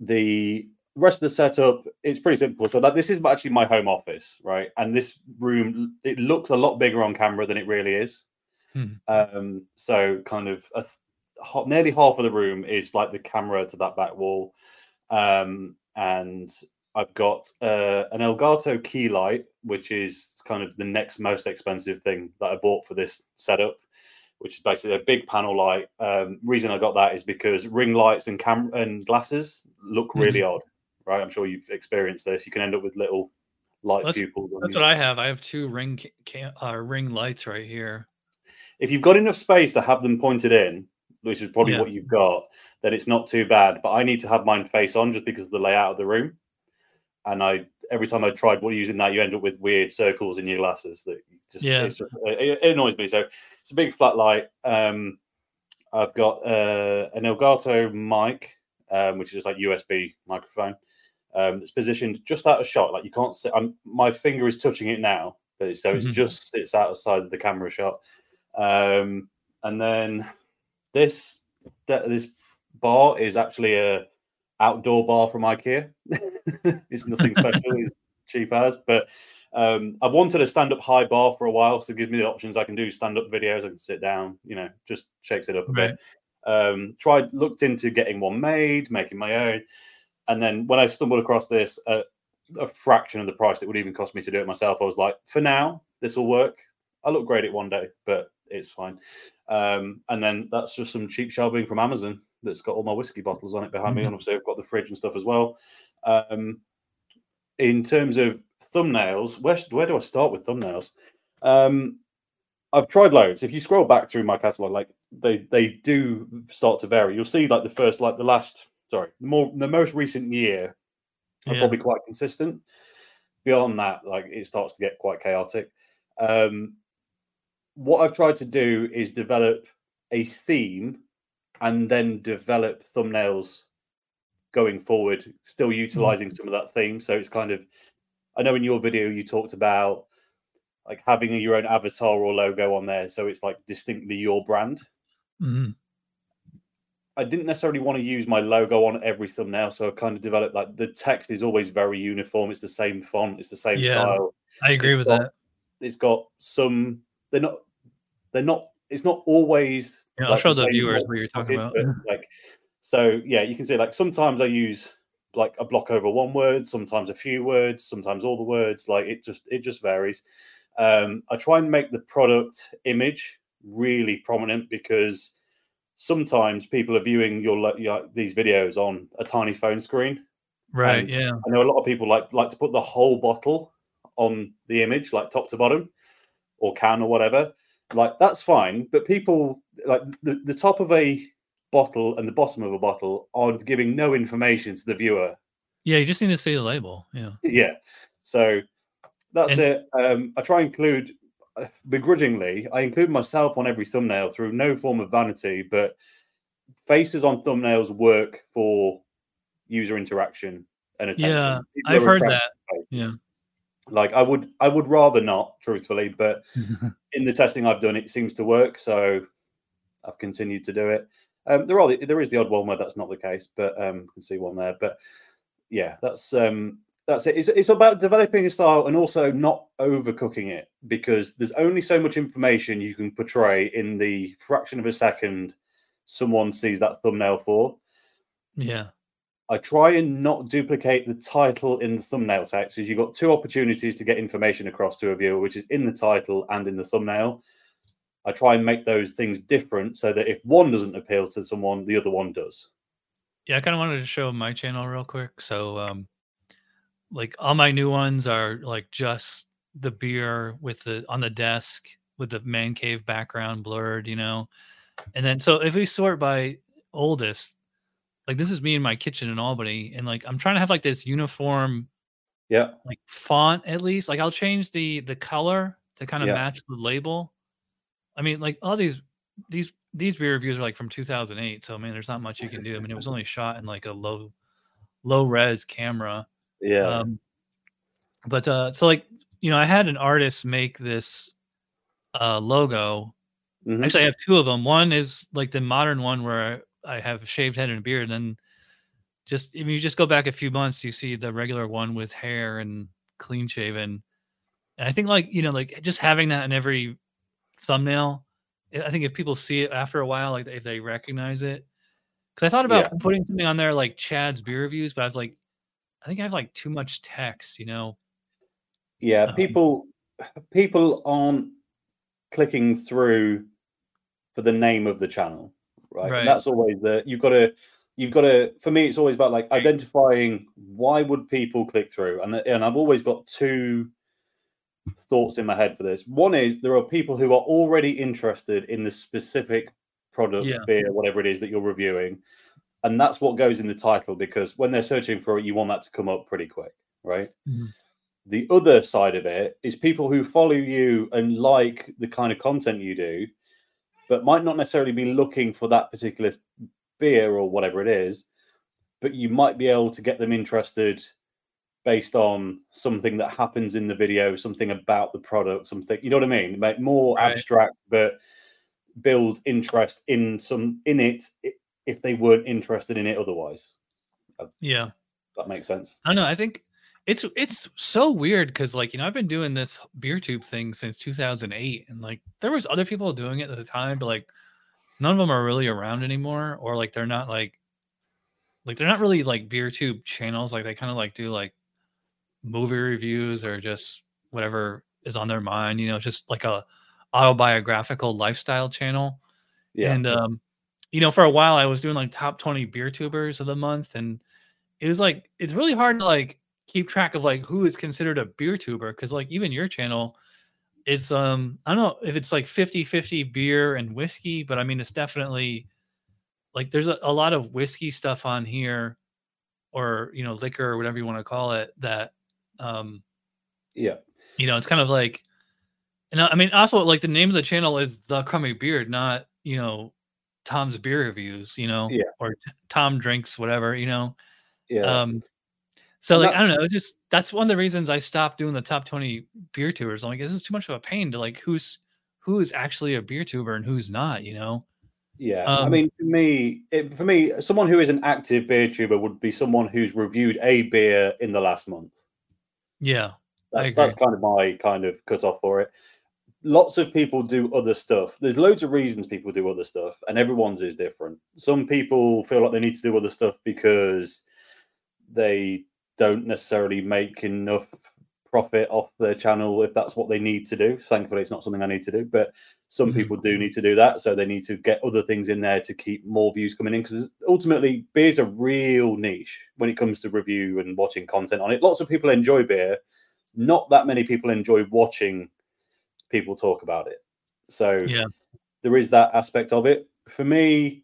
the rest of the setup it's pretty simple. So that this is actually my home office, right? And this room it looks a lot bigger on camera than it really is. Hmm. Um, so kind of a nearly half of the room is like the camera to that back wall, um, and I've got uh, an Elgato key light, which is kind of the next most expensive thing that I bought for this setup, which is basically a big panel light. Um, reason I got that is because ring lights and cam and glasses look really odd, right? I'm sure you've experienced this. You can end up with little light That's- pupils. on that's what i have i have two ring ca- uh, ring lights right here if you've got enough space to have them pointed in, which is probably Yeah. what you've got, then it's not too bad. But I need to have mine face on just because of the layout of the room. And I every time I tried what using that, you end up with weird circles in your glasses that just, Yeah. it's just it, it annoys me. So it's a big flat light. Um, I've got uh, an Elgato mic, um, which is just like USB microphone. Um, that's positioned just out of shot. Like you can't see. I'm, my finger is touching it now, but it's, so it's Mhm. just sits outside of the camera shot. Um, and then this this bar is actually a outdoor bar from IKEA. it's nothing special. it's cheap as, but um, I wanted a stand up high bar for a while, so it gives me the options. I can do stand up videos. I can sit down. You know, just shakes it up a Right. bit. Um, tried looked into getting one made, making my own. And then when I stumbled across this at a fraction of the price it would even cost me to do it myself, I was like, for now, this will work. I'll upgrade it one day, but it's fine. Um, and then that's just some cheap shelving from Amazon that's got all my whiskey bottles on it behind mm-hmm. me. And obviously, I've got the fridge and stuff as well. Um, in terms of thumbnails, where, where do I start with thumbnails? Um, I've tried loads. If you scroll back through my catalog, like they they do start to vary. You'll see like the first, like the last, sorry, the more the most recent year are yeah. probably quite consistent. Beyond that, like it starts to get quite chaotic. Um, what I've tried to do is develop a theme and then develop thumbnails going forward, still utilizing mm-hmm. some of that theme. So it's kind of, I know in your video you talked about like having your own avatar or logo on there, so it's like distinctly your brand. Mm-hmm. I didn't necessarily want to use my logo on every thumbnail, so I kind of developed like the text is always very uniform. It's the same font, it's the same yeah, style. I agree it's with got, that. It's got some. They're not. They're not. It's not always. Yeah, I'll show the viewers what you're talking about. like, so yeah, you can see like sometimes I use like a block over one word, sometimes a few words, sometimes all the words. Like it just it just varies. Um, I try and make the product image really prominent because sometimes people are viewing your, your these videos on a tiny phone screen. Right. And yeah. I know a lot of people like like to put the whole bottle on the image, like top to bottom, or can or whatever. Like that's fine, but people like the, the top of a bottle and the bottom of a bottle are giving no information to the viewer. Yeah, you just need to see the label. Yeah. Yeah. So that's and, it. Um, I try and include uh, begrudgingly, I include myself on every thumbnail through no form of vanity, but faces on thumbnails work for user interaction and attention. Yeah, I've heard that. Faces. Yeah. Like I would I would rather not, truthfully, but in the testing I've done, it seems to work. So I've continued to do it. Um, there are there is the odd one where that's not the case, but um, you can see one there. But yeah, that's um, that's it. It's, it's about developing a style and also not overcooking it because there's only so much information you can portray in the fraction of a second someone sees that thumbnail for. Yeah. I try and not duplicate the title in the thumbnail text because you've got two opportunities to get information across to a viewer, which is in the title and in the thumbnail. I try and make those things different so that if one doesn't appeal to someone, the other one does. Yeah, I kind of wanted to show my channel real quick. So, um, like all my new ones are like just the beer with the on the desk with the man cave background blurred, you know. And then so if we sort by oldest, like this is me in my kitchen in Albany, and like I'm trying to have like this uniform, yeah, like font at least. Like I'll change the the color to kind of yeah. match the label. I mean, like all these these these beer reviews are like from 2008, so man, there's not much you can do. I mean, it was only shot in like a low low res camera. Yeah. Um, but uh, so like you know, I had an artist make this uh logo. Mm-hmm. Actually, I have two of them. One is like the modern one where I have a shaved head and a beard, and then just if you just go back a few months, you see the regular one with hair and clean shaven. And I think like you know, like just having that in every thumbnail. I think if people see it after a while, like if they recognize it, because I thought about yeah. putting something on there like Chad's beer reviews, but I was like, I think I have like too much text, you know. Yeah, um, people people aren't clicking through for the name of the channel, right? right. And that's always the you've got to you've got to for me it's always about like identifying why would people click through and and I've always got two thoughts in my head for this. One is there are people who are already interested in the specific product, yeah. beer, whatever it is that you're reviewing, and that's what goes in the title because when they're searching for it, you want that to come up pretty quick, right? Mm-hmm. The other side of it is people who follow you and like the kind of content you do, but might not necessarily be looking for that particular beer or whatever it is, but you might be able to get them interested based on something that happens in the video, something about the product, something you know what I mean? Make more right. abstract, but build interest in some in it if they weren't interested in it otherwise. Uh, yeah, that makes sense. I know. I think it's it's so weird because like you know I've been doing this beer tube thing since 2008, and like there was other people doing it at the time, but like none of them are really around anymore, or like they're not like like they're not really like beer tube channels. Like they kind of like do like movie reviews or just whatever is on their mind. You know, just like a autobiographical lifestyle channel. Yeah. And um, you know, for a while I was doing like top 20 beer tubers of the month, and it was like it's really hard to like keep track of like who is considered a beer tuber because like even your channel it's um i don't know if it's like 50 50 beer and whiskey but i mean it's definitely like there's a, a lot of whiskey stuff on here or you know liquor or whatever you want to call it that um yeah. you know it's kind of like and I I mean also like the name of the channel is the Crumby Beard not you know Tom's beer reviews you know Yeah. or T- Tom drinks whatever you know Yeah. um so like I don't know it's just that's one of the reasons I stopped doing the top 20 beer tours I'm like this is too much of a pain to like who's who is actually a beer tuber and who's not you know Yeah, I Um, mean, for me, it, for me, someone who is an active beer tuber would be someone who's reviewed a beer in the last month. yeah That's that's kind of my kind of cut off for it. Lots of people do other stuff. There's loads of reasons people do other stuff, and everyone's is different. Some people feel like they need to do other stuff because they don't necessarily make enough profit off their channel if that's what they need to do. Thankfully, it's not something I need to do, but some Mhm. people do need to do that. So they need to get other things in there to keep more views coming in because ultimately, beer is a real niche when it comes to review and watching content on it. Lots of people enjoy beer, not that many people enjoy watching people talk about it. So Yeah. there is that aspect of it. For me,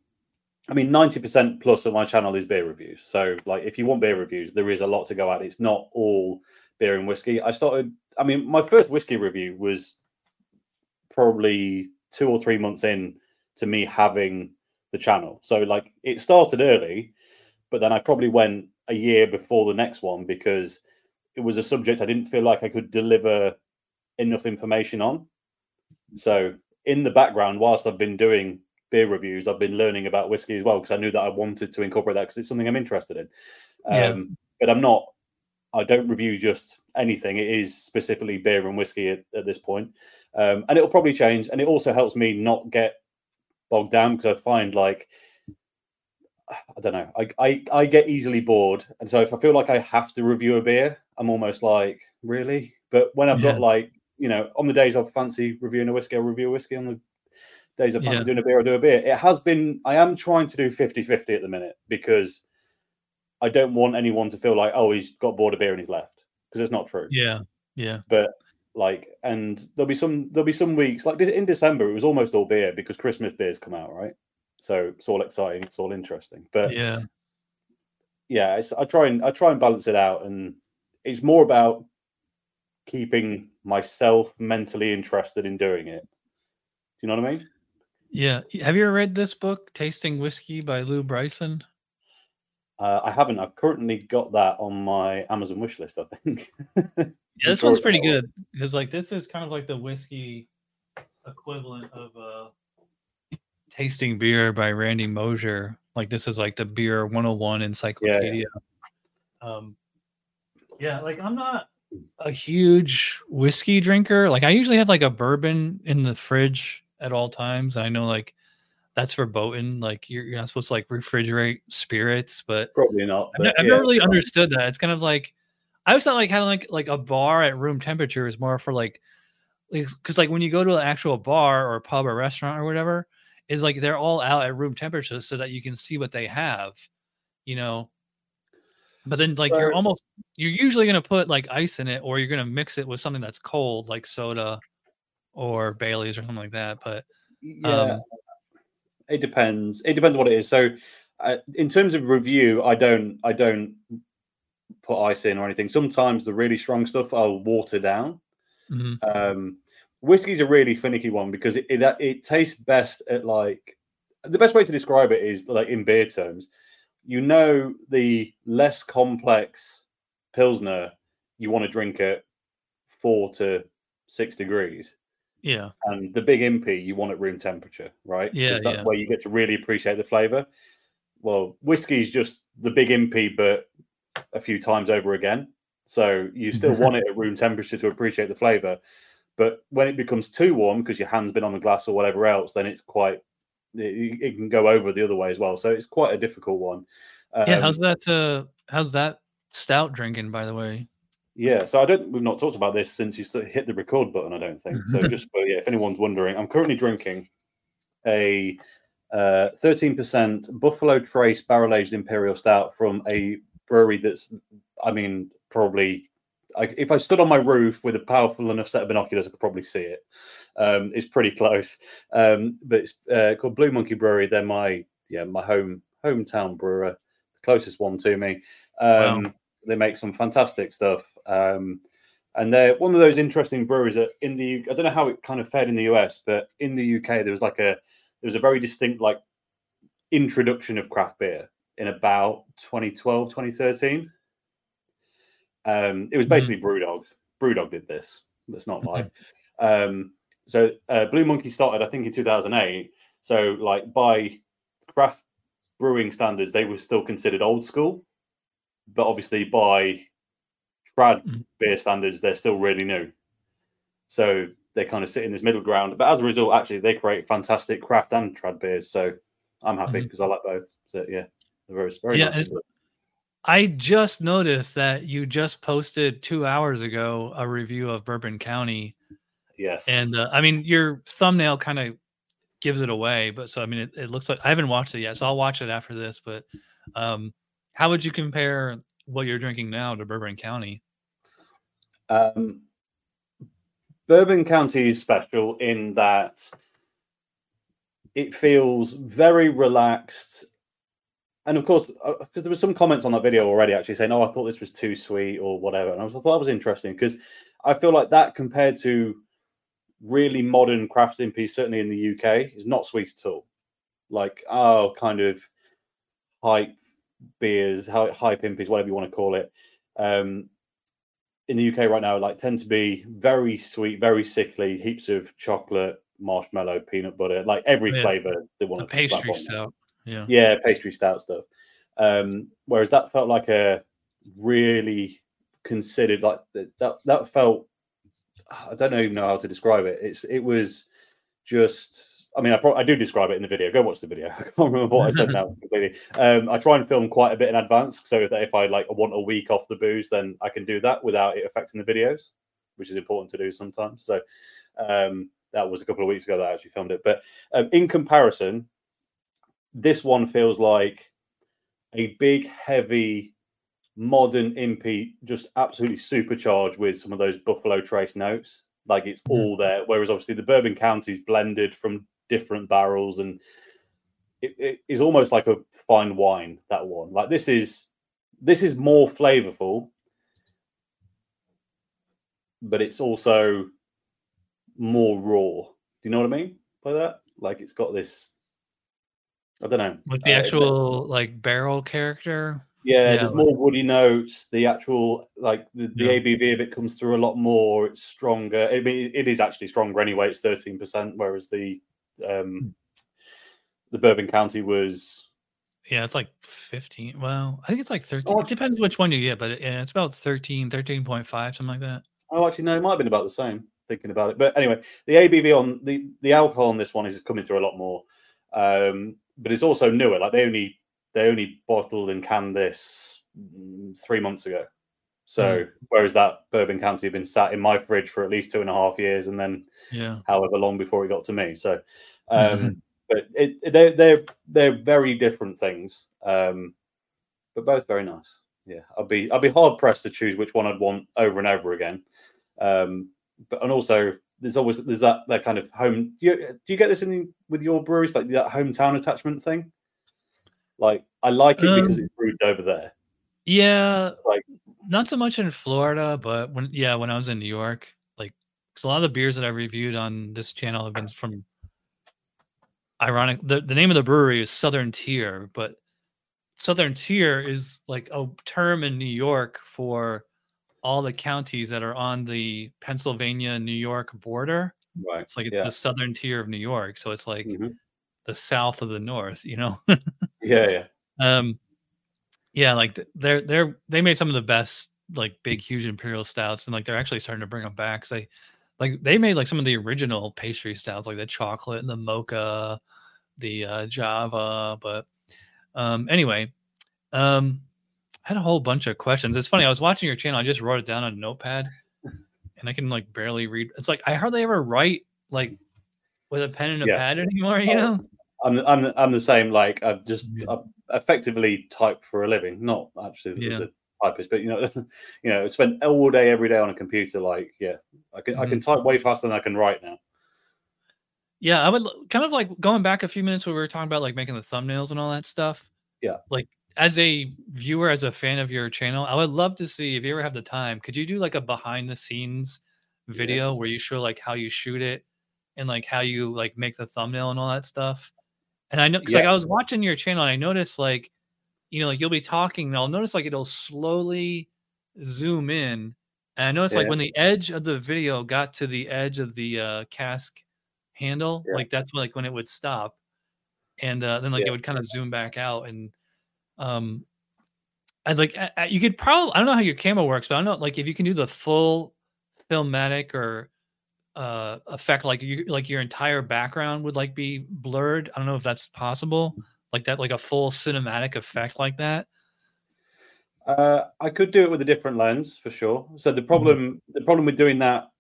I mean, 90% plus of my channel is beer reviews. So, like, if you want beer reviews, there is a lot to go at. It's not all beer and whiskey. I started, I mean, my first whiskey review was probably two or three months in to me having the channel. So, like, it started early, but then I probably went a year before the next one because it was a subject I didn't feel like I could deliver enough information on. So, in the background, whilst I've been doing beer reviews, I've been learning about whiskey as well because I knew that I wanted to incorporate that because it's something I'm interested in. Yeah. Um, but I'm not. I don't review just anything. It is specifically beer and whiskey at, at this point, um, and it'll probably change. And it also helps me not get bogged down because I find like I don't know. I, I I get easily bored, and so if I feel like I have to review a beer, I'm almost like really. But when I've Yeah. got like you know, on the days I fancy reviewing a whiskey, I'll review a whiskey. On the days I fancy Yeah. doing a beer, I'll do a beer. It has been. I am trying to do 50-50 at the minute because I don't want anyone to feel like oh he's got bored of beer and he's left because it's not true. yeah yeah But like, and there'll be some there'll be some weeks like in December it was almost all beer because Christmas beers come out, right? So it's all exciting, it's all interesting. But yeah yeah, it's, I try and I try and balance it out, and it's more about keeping myself mentally interested in doing it. Do you know what I mean? Yeah have you ever read this book tasting whiskey by Lew Bryson Uh, I haven't. I've currently got that on my Amazon wish list. I think. Yeah, this one's pretty good because like this is kind of like the whiskey equivalent of uh tasting beer by Randy Mosher. Like this is like the beer 101 encyclopedia. Um yeah, like I'm not a huge whiskey drinker. Like I usually have like a bourbon in the fridge at all times. And I know like that's verboten. Like you're, you're not supposed to like refrigerate spirits, but Probably not. But I've yeah. never really understood that. It's kind of like I was not like having like like a bar at room temperature is more for like because like when you go to an actual bar or pub or restaurant or whatever, is like they're all out at room temperature so that you can see what they have, you know. But then like you're almost you're usually gonna put like ice in it or you're gonna mix it with something that's cold like soda or Bailey's or something like that. But Yeah, um, it depends. It depends what it is. So, uh, in terms of review, I don't, I don't put ice in or anything. Sometimes the really strong stuff I'll water down. mhm, Um, whiskey's a really finicky one because it, it it tastes best at like the best way to describe it is like in beer terms. You know, the less complex pilsner you want to drink at four to six degrees yeah, and the big impy you want at room temperature, right? Yeah, that's yeah. where you get to really appreciate the flavor. Well, whiskey's just the big impy, but a few times over again. So you still want it at room temperature to appreciate the flavor. But when it becomes too warm because your hand's been on the glass or whatever else, then it's quite it, it can go over the other way as well. So it's quite a difficult one. yeah, Um, how's that? Uh, how's that stout drinking? By the way, Yeah, so I don't. We've not talked about this since you hit the record button. I don't think so. just but yeah, if anyone's wondering, I'm currently drinking a uh, 13% Buffalo Trace barrel aged imperial stout from a brewery that's, I mean, probably. I, if I stood on my roof with a powerful enough set of binoculars, I could probably see it. Um, it's pretty close, um, but it's uh, called Blue Monkey Brewery. They're my yeah my home hometown brewer, the closest one to me. Um, Wow. They make some fantastic stuff. Um, and they're one of those interesting breweries that in the I don't know how it kind of fared in the US, but in the UK there was like a there was a very distinct like introduction of craft beer in about 2012, 2013. Um, it was Mhm. basically Brewdog. Brewdog did this. Let's not lie. Um, so uh, Blue Monkey started, I think, in 2008. So, like by craft brewing standards, they were still considered old school, but obviously by trad Mhm. beer standards, they're still really new. So they kind of sit in this middle ground. But as a result, actually, they create fantastic craft and trad beers. So I'm happy because I like both. So yeah, they're very, very Yeah, nice. I just noticed that you just posted two hours ago a review of Bourbon County, Yes. and uh, I mean your thumbnail kind of gives it away. But so I mean, it, it looks like I haven't watched it yet, so I'll watch it after this. But um, how would you compare what you're drinking now to Bourbon County? Um, Bourbon County is special in that it feels very relaxed. And of course, because there were some comments on that video already actually saying, "Oh, I thought this was too sweet" or whatever, and I was I thought that was interesting because I feel like that compared to really modern craft impy, certainly in the UK, is not sweet at all. Like, oh, kind of hype beers, hy- hype impies, whatever you want to call it. Um, in the UK right now, like tend to be very sweet, very sickly, heaps of chocolate, marshmallow, peanut butter, like every Yeah. flavor they The want to pastry stout. Yeah. yeah, pastry stout stuff. Um, whereas that felt like a really considered, like that. That felt. I don't even know how to describe it. It's. It was just. I mean, I, pro- I do describe it in the video. Go watch the video. I can't remember what I said now completely. Um, I try and film quite a bit in advance so that if I like want a week off the booze, then I can do that without it affecting the videos, which is important to do sometimes. So um, that was a couple of weeks ago that I actually filmed it. But um, in comparison, this one feels like a big, heavy, modern impy, just absolutely supercharged with some of those Buffalo Trace notes. Like it's Mhm. all there. Whereas obviously the Bourbon County's blended from different barrels and it, it is almost like a fine wine, that one. Like this is this is more flavorful, but it's also more raw. Do you know what I mean by that? Like it's got this I don't know. Like the uh, actual like barrel character. Yeah, Yeah, there's more woody notes. The actual like the, the Yeah. ABV of it comes through a lot more. It's stronger. I mean, it is actually stronger anyway. It's thirteen percent, whereas the. Um the Bourbon County was Yeah, it's like 15. Well, I think it's like 13. Oh, it depends which one you get, but it, yeah, it's about 13, 13.5, something like that. oh actually no, it might have been about the same. Thinking about it, but anyway, the ABV on the the alcohol on this one is coming through a lot more. Um, but it's also newer. Like they only they only bottled and canned this mm, three months ago. So whereas that Bourbon County had been sat in my fridge for at least two and a half years, and then Yeah. however long before it got to me. So, um, but it, it- they're they're they're very different things, um, but both very nice. Yeah, I'd be I'd be hard pressed to choose which one I'd want over and over again. Um, but and also there's always there's that that kind of home. Do you do you get this in with your breweries like that hometown attachment thing? Like I like it because Um, it's brewed over there. Yeah. Like- not so much in Florida, but when, yeah, when I was in New York, like, because a lot of the beers that I reviewed on this channel have been from, ironic, the, the name of the brewery is Southern Tier, but Southern Tier is like a term in New York for all the counties that are on the Pennsylvania New York border. Right. It's like it's yeah. the southern tier of New York. So it's like Mhm. the south of the north, you know? Yeah. Yeah. um yeah, like they're they're they made some of the best like big huge imperial stouts and like they're actually starting to bring them back 'cause they like they made like some of the original pastry stouts like the chocolate and the mocha the uh java but um anyway Um, I had a whole bunch of questions. It's funny. I was watching your channel. I just wrote it down on a notepad, and I can like barely read. It's like I hardly ever write like with a pen and a Yeah. pad anymore. You Oh, know? I'm I'm I'm the same. Like I've just Yeah. I effectively type for a living, not actually as a typist, but you know, you know, spend all day every day on a computer. Like, yeah, I can I can Mm-hmm. type way faster than I can write now. Yeah, I would kind of like going back a few minutes where we were talking about like making the thumbnails and all that stuff. Yeah. Like as a viewer, as a fan of your channel, I would love to see if you ever have the time, could you do like a behind the scenes Yeah. video where you show like how you shoot it and like how you like make the thumbnail and all that stuff? And I know because like I was watching your channel and I noticed like, you know, like you'll be talking and I'll notice like it'll slowly zoom in. And I noticed like when the edge of the video got to the edge of the uh cask handle, Yeah. like that's like when it would stop. And uh, then like it would kind of zoom back out and um I'd like I, I- you could probably I don't know how your camera works, but I don't know like if you can do the full filmatic or uh effect like you like your entire background would like be blurred. I don't know if that's possible. Like that, like a full cinematic effect like that. Uh, I could do it with a different lens for sure. So Mm-hmm. the problem, the problem with doing that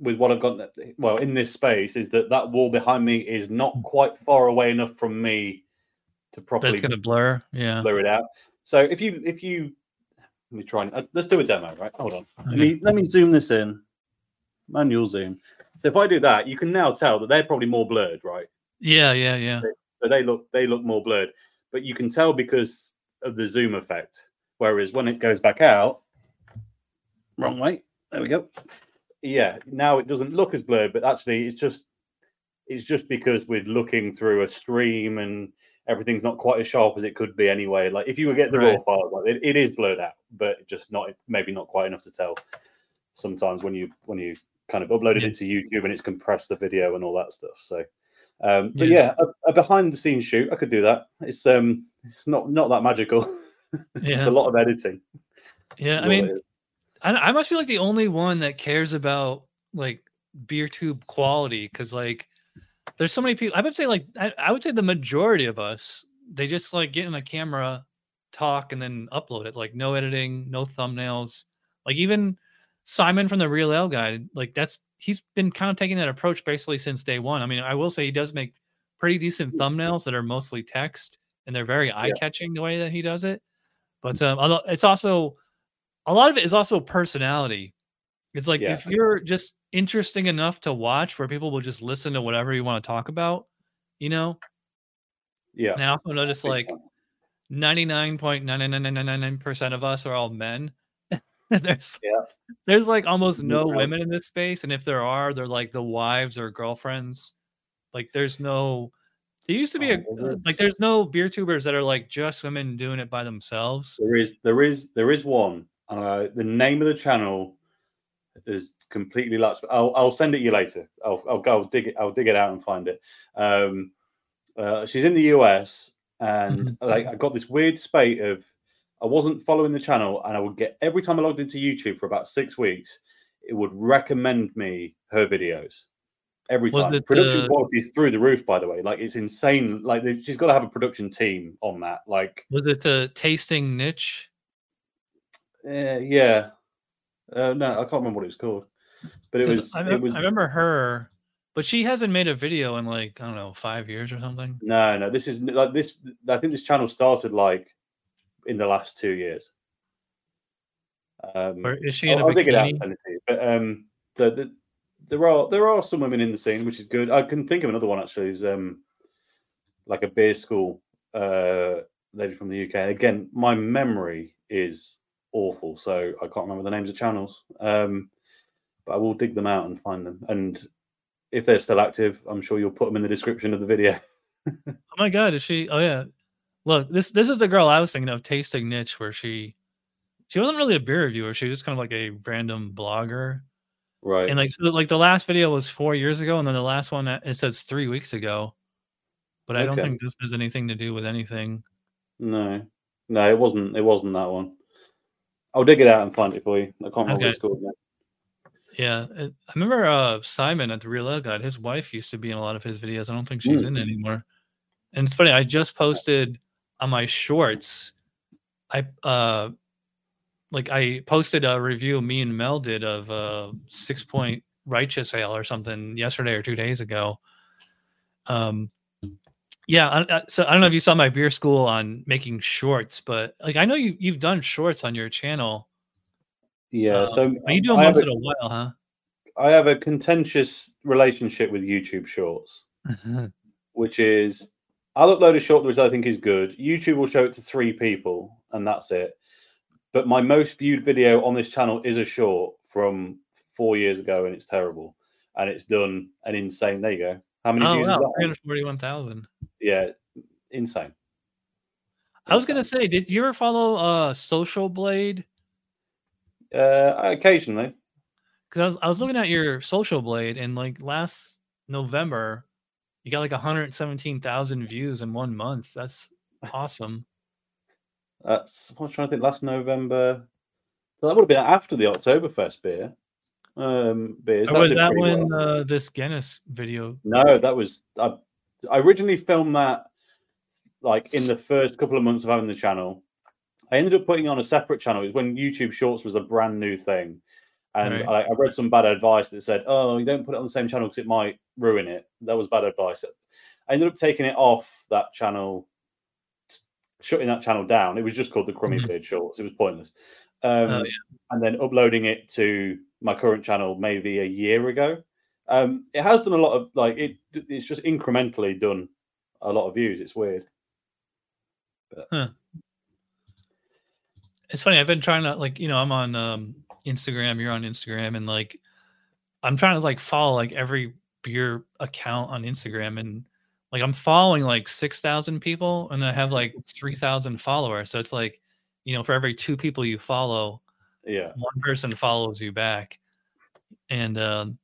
with what I've got, well, in this space, is that that wall behind me is not quite far away enough from me to But properly it's gonna blur. Yeah. blur it out. So if you, if you, let me try and uh, let's do a demo, right? Hold on. Let me let me zoom this in. Manual zoom. So if I do that, you can now tell that they're probably more blurred, right? Yeah, yeah, yeah. So they look they look more blurred, but you can tell because of the zoom effect. Whereas when it goes back out, wrong way. There we go. Yeah, now it doesn't look as blurred, but actually it's just it's just because we're looking through a stream and everything's not quite as sharp as it could be anyway. Like if you would get the Right. raw file, like, it, it is blurred out, but just not maybe not quite enough to tell. Sometimes when you when you kind of upload it Yeah. into YouTube and it's compressed the video and all that stuff. So um, but Yeah. yeah, a, a behind the scenes shoot, I could do that. It's um, it's not not that magical. Yeah. it's a lot of editing. Yeah. I mean. I, I must be like the only one that cares about like beer tube quality because like there's so many people. I would say like I, I would say the majority of us they just like get in a camera, talk, and then upload it. Like no editing, no thumbnails. Like even Simon from the Real Ale Guide, like that's he's been kind of taking that approach basically since day one. I mean, I will say he does make pretty decent thumbnails that are mostly text and they're very eye catching the way that he does it. But um, it's also a lot of it is also personality. It's like Yeah. if you're just interesting enough to watch where people will just listen to whatever you want to talk about, you know. yeah. And I also notice like time. 99.99999% of us are all men. there's Yeah. there's like almost no Yeah. women in this space. And if there are, they're like the wives or girlfriends. Like there's no there used to be Oh, a uh, like there's no beer tubers that are like just women doing it by themselves. there is there is there is one. Uh, the name of the channel is completely lapsed. I'll I'll send it you later. I'll I'll go I'll dig it. I'll dig it out and find it. Um, uh, she's in the US, and Mhm. like I got this weird spate of I wasn't following the channel, and I would get every time I logged into YouTube for about six weeks, it would recommend me her videos. Every Was time, production the- quality is through the roof. By the way, like it's insane. Like they- she's got to have a production team on that. Like Was it a tasting niche? Uh, yeah. Uh, no, I can't remember what it was called, but it was. I, it was. I remember her, but she hasn't made a video in like I don't know five years or something. No, no. This is like this. I think this channel started like in the last two years. Um, Or is she in I'll, a I'll dig it out bikini? and send it to you. But um, the, the, there are there are some women in the scene, which is good. I can think of another one actually. Is um, like a beer school uh lady from the UK. Again, my memory is awful, so I can't remember the names of channels. Um, but I will dig them out and find them. And if they're still active, I'm sure you'll put them in the description of the video. Oh my god, is she? Oh yeah. Look, this this is the girl I was thinking of, tasting niche, where she she wasn't really a beer reviewer. She was kind of like a random blogger. Right. And like so like the last video was four years ago, and then the last one uh, it says three weeks ago. But I don't think this has anything to do with anything. No, no, it wasn't. It wasn't that one. I'll dig it out and find it for you. I can't remember what it's called. Now. Yeah, it, I remember uh, Simon at the Real Ale Guide. His wife used to be in a lot of his videos. I don't think she's Mm. in anymore. And it's funny. I just posted on my shorts I uh like I posted a review me and Mel did of a Sixpoint righteous ale or something yesterday or two days ago. Um, yeah. I, I, so I don't know if you saw my beer school on making shorts, but like I know you you've done shorts on your channel. Yeah. Um, so you doing I once a, in a while, huh? I have a contentious relationship with YouTube Shorts, which is I'll upload a short which I think is good. YouTube will show it to three people, and that's it. But my most viewed video on this channel is a short from four years ago, and it's terrible. And it's done an insane. There you go. How many oh views wow, is that? three hundred forty-one thousand. Yeah, insane. I was gonna say, did you ever follow uh Social Blade? Uh, occasionally. Because I was, I was looking at your Social Blade, and like last November, you got like one hundred seventeen thousand views in one month. That's awesome. That's what I was trying to think. Last November, so that would have been after the Oktoberfest beer. Um, beers. Or was did that pretty when well. uh, this Guinness video? No, that was I, I originally filmed that like in the first couple of months of having the channel. I ended up putting it on a separate channel. It was when YouTube Shorts was a brand new thing, and Right. I, I read some bad advice that said, "Oh, you don't put it on the same channel because it might ruin it." That was bad advice. I ended up taking it off that channel, shutting that channel down. It was just called the Crumby Mhm. Beard Shorts. It was pointless. Um, Oh, And then uploading it to my current channel maybe a year ago. Um, it has done a lot of like it. It's just incrementally done a lot of views. It's weird. It's funny. I've been trying to like, you know, I'm on um, Instagram. You're on Instagram, and like, I'm trying to like follow like every beer account on Instagram, and like I'm following like six thousand people, and I have like three thousand followers. So it's like, you know, for every two people you follow, Yeah, one person follows you back. And um,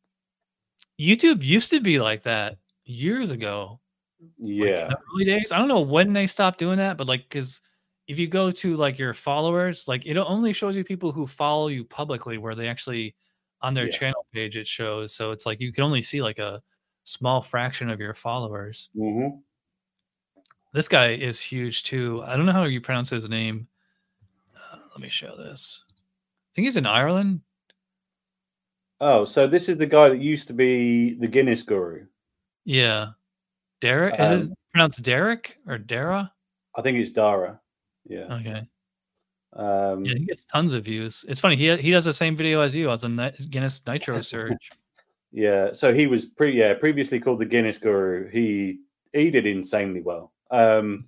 YouTube used to be like that years ago. like, in yeah, the early days. I don't know when they stopped doing that, but like, because if you go to like your followers, like it only shows you people who follow you publicly, where they actually on their Yeah. channel page it shows. So it's like you can only see like a small fraction of your followers. hmm This guy is huge too. I don't know how you pronounce his name. Uh, let me show this. I think he's in Ireland. Oh, so this is the guy that used to be the Guinness guru. Yeah, Derek. Is it Um, pronounced Derek or Dara? I think it's Dara. Yeah. Okay. Um, Yeah, he gets tons of views. It's funny. He he does the same video as you as the Ni- Guinness Nitro search. Yeah, so he was pre yeah previously called the Guinness Guru. He he did insanely well. Um,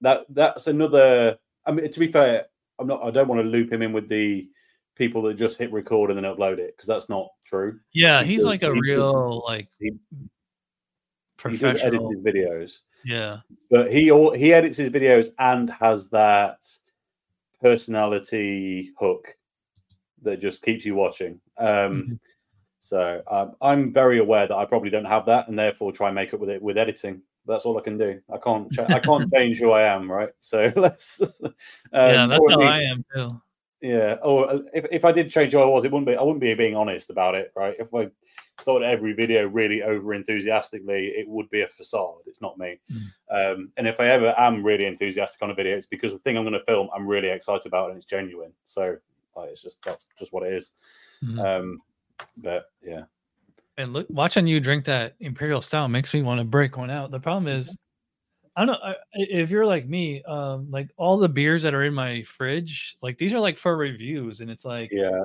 that that's another. I mean, to be fair, I'm not. I don't want to loop him in with the people that just hit record and then upload it because that's not true. Yeah, He he's like a he real like he- He does edit professional. his videos, Yeah, but he al- he edits his videos and has that personality hook that just keeps you watching. Um, Mhm. So um, I'm very aware that I probably don't have that, and therefore try and make up with it with editing. That's all I can do. I can't. Cha- I can't change who I am, right? So let's. Um, yeah, that's how least- I am too. Yeah. Or uh, if, if I did change who I was, it wouldn't be. I wouldn't be being honest about it, right? If I started every video really over enthusiastically, it would be a facade. It's not me. Um, and if I ever am really enthusiastic on a video, it's because the thing I'm going to film, I'm really excited about, and it's genuine. So like, it's just that's just what it is. Mhm. Um, but yeah. And look, watching you drink that imperial stout makes me want to break one out. The problem is, I don't know if you're like me. Um, like all the beers that are in my fridge, like these are like for reviews, and it's like, Yeah.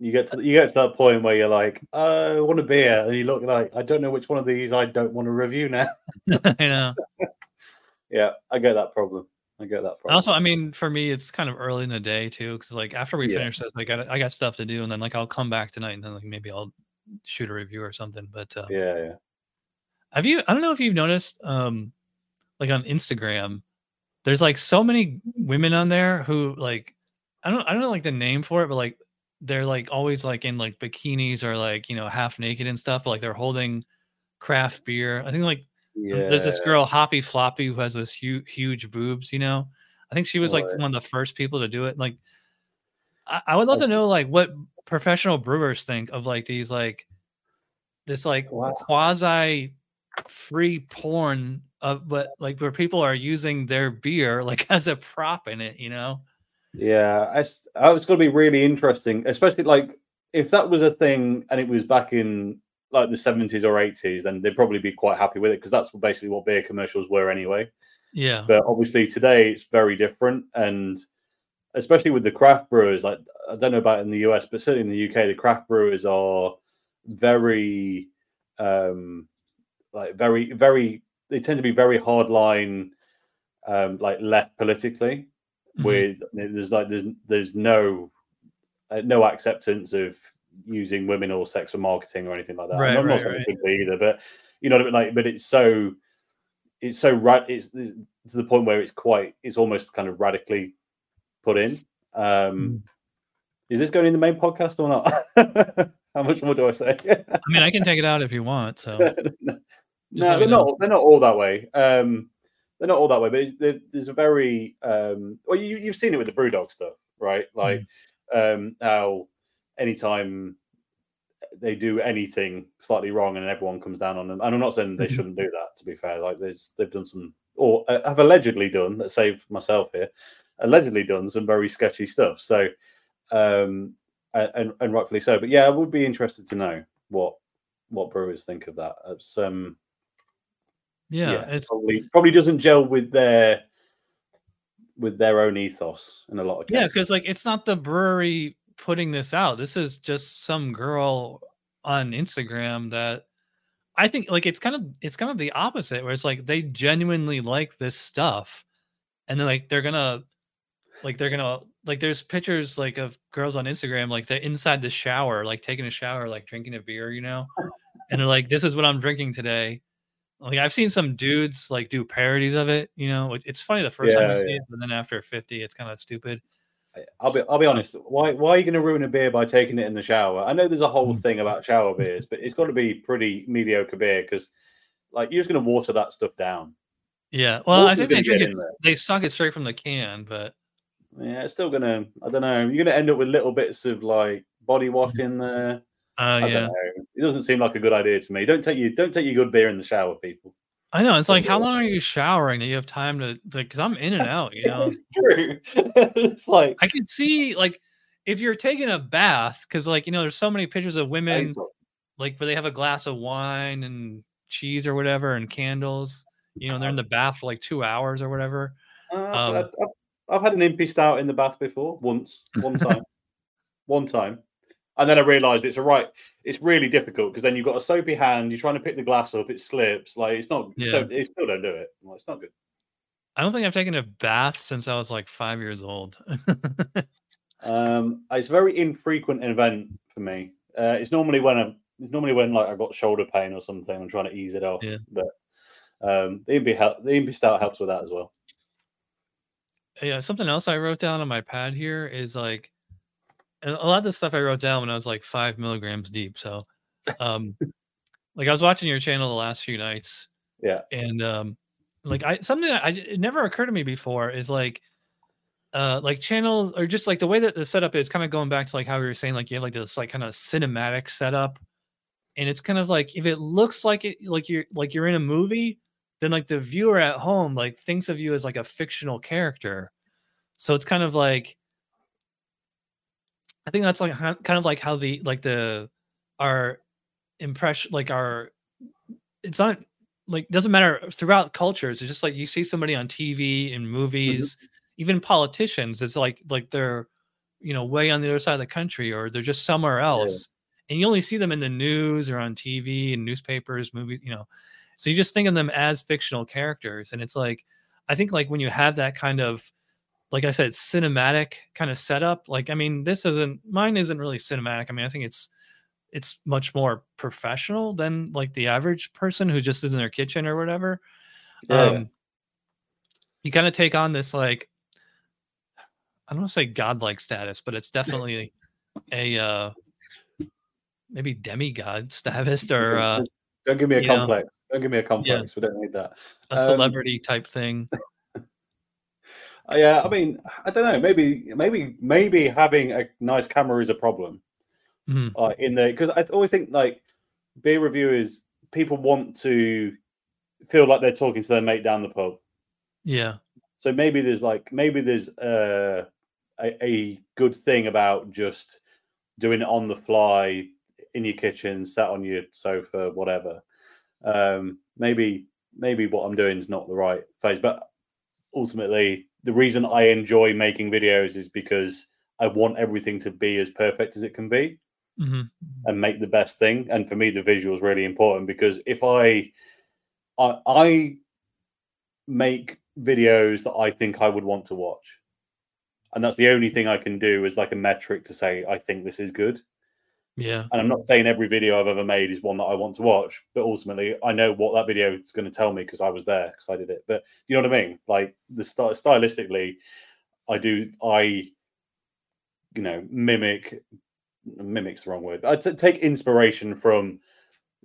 You get to you get to that point where you're like, "Uh, I want a beer, and you look like, I don't know which one of these I don't want to review now. you know. yeah, I get that problem. I get that problem. Also, I mean, for me, it's kind of early in the day too, because like after we Yeah. finish this, like I got I got stuff to do, and then like I'll come back tonight, and then like maybe I'll shoot a review or something. But uh, yeah, yeah. have you? I don't know if you've noticed, um, like on Instagram, there's like so many women on there who like I don't I don't know like the name for it, but like they're like always like in like bikinis or like you know half naked and stuff, but like they're holding craft beer. I think like Yeah. there's this girl Hoppy Floppy who has this huge huge boobs. You know, I think she was like Right. one of the first people to do it. Like, I, I would love to know like what professional brewers think of like these like this like Wow. quasi free porn uh, but like where people are using their beer like as a prop in it, you know? Yeah, it's, it's going to be really interesting, especially like if that was a thing and it was back in like the 70s or 80s, then they'd probably be quite happy with it because that's basically what beer commercials were anyway. Yeah. But obviously today it's very different. And especially with the craft brewers, like I don't know about in the US, but certainly in the UK, the craft brewers are very, um, like very, very, they tend to be very hardline, um, like left politically. Mhm. With there's like there's there's no uh, no acceptance of using women or sex for marketing or anything like that. Right, I'm not right, saying right. either, but you know what I mean. Like, but it's so it's so right. It's, it's to the point where it's quite it's almost kind of radically put in. Um, Mm. Is this going in the main podcast or not? How much more do I say? I mean, I can take it out if you want. So no, they're know. not. They're not all that way. Um, they're not all that way. But there's a very um, well, you, you've seen it with the brew BrewDog stuff, right? Like um, how anytime they do anything slightly wrong and everyone comes down on them, and I'm not saying they Mhm. shouldn't do that. To be fair, like there's they've done some or uh, have allegedly done. Let's save myself here. Allegedly done some very sketchy stuff. So um, and and rightfully so. But yeah, I would be interested to know what what brewers think of that. It's um yeah, it's probably probably doesn't gel with their with their own ethos in a lot of cases. yeah, because like it's not the brewery putting this out. This is just some girl on Instagram that I think like it's kind of it's kind of the opposite where it's like they genuinely like this stuff and then like they're gonna like they're gonna like there's pictures like of girls on Instagram like they're inside the shower like taking a shower like drinking a beer you know and they're like this is what I'm drinking today like I've seen some dudes like do parodies of it you know it's funny the first time you Yeah, see it but then after 50 it's kind of stupid I'll be I'll be honest. Why why are you going to ruin a beer by taking it in the shower? I know there's a whole Mm. thing about shower beers, but it's got to be pretty mediocre beer because like you're just going to water that stuff down. Yeah, well, I think they drink it, They suck it straight from the can, but Yeah, it's still gonna. I don't know. You're gonna end up with little bits of like body wash Mm-hmm. in there. Uh, yeah. It doesn't seem like a good idea to me. Don't take you. Don't take your good beer in the shower, people. I know. It's like, how long are you showering that you have time to like? Because I'm in and out, you know. It's true. it's like I can see like if you're taking a bath, because like you know, there's so many pictures of women like where they have a glass of wine and cheese or whatever and candles. You know, they're in the bath for like two hours or whatever. Uh, Um, I've, I've- I've had an impy stout in the bath before, once, one time, one time, and then I realised it's a right. It's really difficult because then you've got a soapy hand. You're trying to pick the glass up, it slips. Like it's not. Yeah. Don't, it still don't do it. Well, it's not good. I don't think I've taken a bath since I was like five years old. Um, it's a very infrequent event for me. Uh, it's normally when I'm. It's normally when like I've got shoulder pain or something. I'm trying to ease it off. Yeah. But um, the impy help. The impy stout helps with that as well. yeah, something else I wrote down on my pad here is like and a lot of the stuff I wrote down when I was like five milligrams deep. So um like I was watching your channel the last few nights Yeah. and um like I something I it never occurred to me before is like uh like channels or just like the way that the setup is kind of going back to like how we were saying like you have like this like kind of cinematic setup and it's kind of like if it looks like it like you're like you're in a movie then like the viewer at home like thinks of you as like a fictional character so it's kind of like i think that's like kind of like how the like the our impression like our it's not like doesn't matter throughout cultures it's just like you see somebody on tv in mm-hmm. movies even politicians it's like like they're you know way on the other side of the country or they're just somewhere else and you only see them in the news or on tv and newspapers movies you know. So you just think of them as fictional characters and it's like i think like when you have that kind of like i said cinematic kind of setup like i mean this isn't mine isn't really cinematic i mean i think it's it's much more professional than like the average person who just is in their kitchen or whatever Yeah. um you kind of take on this like i don't want to say godlike status but it's definitely a uh maybe demigod status or uh Don't give me a you know, complex. Don't give me a complex. We don't need that. a Um, celebrity type thing yeah, I mean, I don't know. Maybe, maybe, maybe having a nice camera is a problem. Mhm. Uh, in the because I always think like beer reviewers, people want to feel like they're talking to their mate down the pub. Yeah. So maybe there's like maybe there's uh, a, a good thing about just doing it on the fly in your kitchen, sat on your sofa, whatever. Um, maybe maybe what I'm doing is not the right phase, but ultimately the reason I enjoy making videos is because I want everything to be as perfect as it can be hmm and make the best thing. And for me, the visual is really important because if I, I, I make videos that I think I would want to watch, and that's the only thing I can do as like a metric to say I think this is good. Yeah. And I'm not saying every video I've ever made is one that I want to watch, but ultimately I know what that video is going to tell me because I was there because I did it. But you know what I mean? Like the style stylistically, I do I, you know, mimic mimics the wrong word. I t- take inspiration from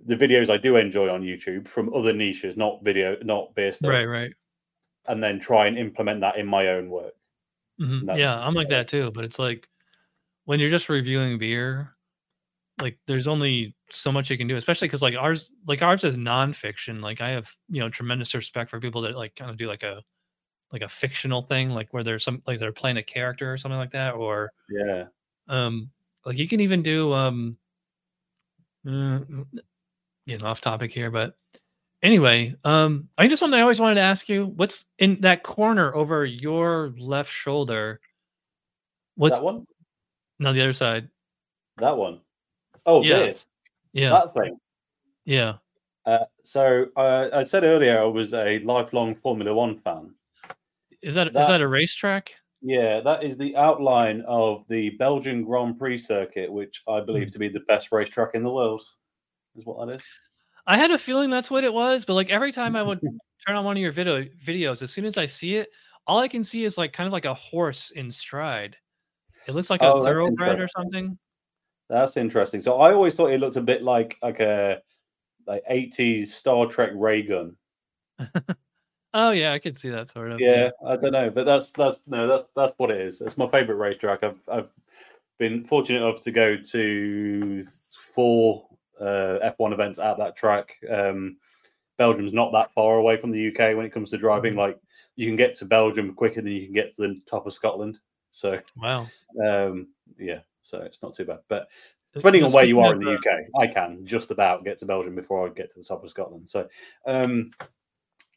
the videos I do enjoy on YouTube from other niches, not video, not beer stuff, Right. Right. and then try and implement that in my own work. Mhm. Yeah, I'm like that too. But it's like when you're just reviewing beer, like there's only so much you can do, especially because like ours, like ours is nonfiction. Like I have, you know, tremendous respect for people that like kind of do like a like a fictional thing, like where there's some like they're playing a character or something like that, or Yeah. um like you can even do um uh, getting off topic here, but anyway, um I just something I always wanted to ask you. What's in that corner over your left shoulder? What's that one? no the other side? That one. Oh, Yeah. this. Yeah, That thing. yeah. Uh, so uh, I said earlier I was a lifelong Formula One fan. Is that is That- that a racetrack? Yeah, that is the outline of the Belgian Grand Prix circuit, which I believe to be the best racetrack in the world. Is what that is. I had a feeling that's what it was, but like every time I would turn on one of your video videos, as soon as I see it, all I can see is like kind of like a horse in stride. It looks like a Oh, that's thoroughbred or something. That's interesting. So I always thought it looked a bit like like a like 80s Star Trek ray gun. Oh yeah, I could see that sort of. Yeah, I don't know, but that's that's no, that's that's what it is. It's my favorite racetrack. I've I've been fortunate enough to go to four uh, F1 events at that track. Um, Belgium's not that far away from the UK when it comes to driving. Mhm. Like you can get to Belgium quicker than you can get to the top of Scotland. So Wow. um, yeah, so it's not too bad. But depending on where you are in the UK, I can just about get to Belgium before I get to the top of Scotland. So, um,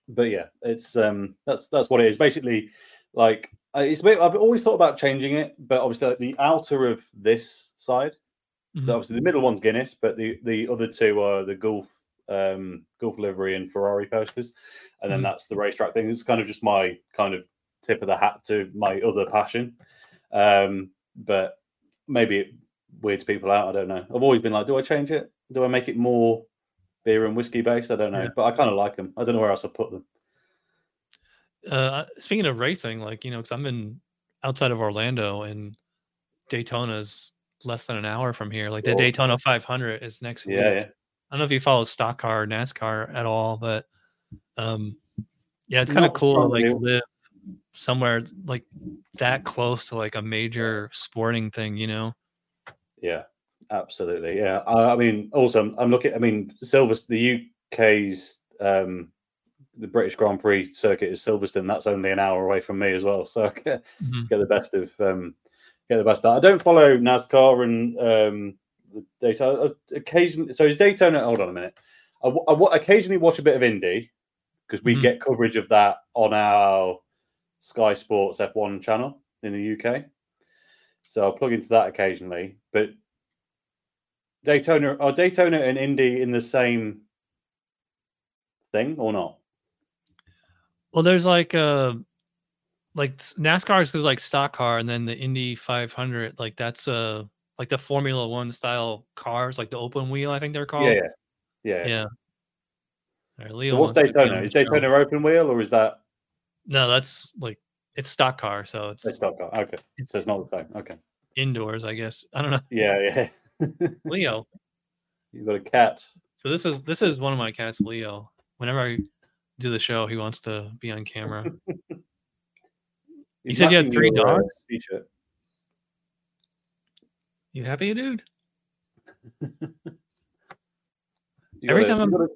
but yeah, it's um, that's that's what it is. Basically, like uh, it's. a bit- I've always thought about changing it, but obviously like, the outer of this side, mhm. obviously the middle one's Guinness, but the the other two are the Gulf. Um, Gulf livery and Ferrari posters, and then Mhm. that's the racetrack thing. It's kind of just my kind of tip of the hat to my other passion. Um, but maybe it weirds people out. I don't know. I've always been like, do I change it? Do I make it more beer and whiskey based? I don't know, Yeah. but I kind of like them. I don't know where else I put them. Uh, speaking of racing, like you know, because I'm in outside of Orlando and Daytona's less than an hour from here. Like the Cool. Daytona 500 is next week. Yeah. I don't know if you follow stock car or NASCAR at all, but um, yeah, it's kind of cool like live somewhere like that close to like a major sporting thing, you know? Yeah, absolutely. Yeah, I, I mean, also, I'm, I'm looking. I mean, Silverstone, the UK's, um, the British Grand Prix circuit is Silverstone. That's only an hour away from me as well, so I get, Mhm. get the best of um, get the best. Of that. I don't follow NASCAR and um, the Daytona. Occasionally, so is Daytona. Hold on a minute. I occasionally watch a bit of Indy because we Mhm. get coverage of that on our Sky Sports F1 channel in the UK. So I'll plug into that occasionally. But Daytona are Daytona and Indy in the same thing or not? Well, there's like uh like NASCAR is like stock car, and then the Indy 500, like that's uh like the Formula One style cars, like the open wheel, I think they're called. Yeah, yeah, yeah. Yeah. Right, Leo So what's Daytona? Is. Daytona open wheel or is that No, that's like it's stock car, so it's a stock car? Okay, so it's not the same. Okay, indoors, I guess. I don't know. yeah, yeah. Leo. You've got a cat. So this is this is one of my cats, Leo. Whenever I do the show, he wants to be on camera. you said you had three dogs? t-shirt. You happy, dude? You Every gotta- time you I'm- gotta-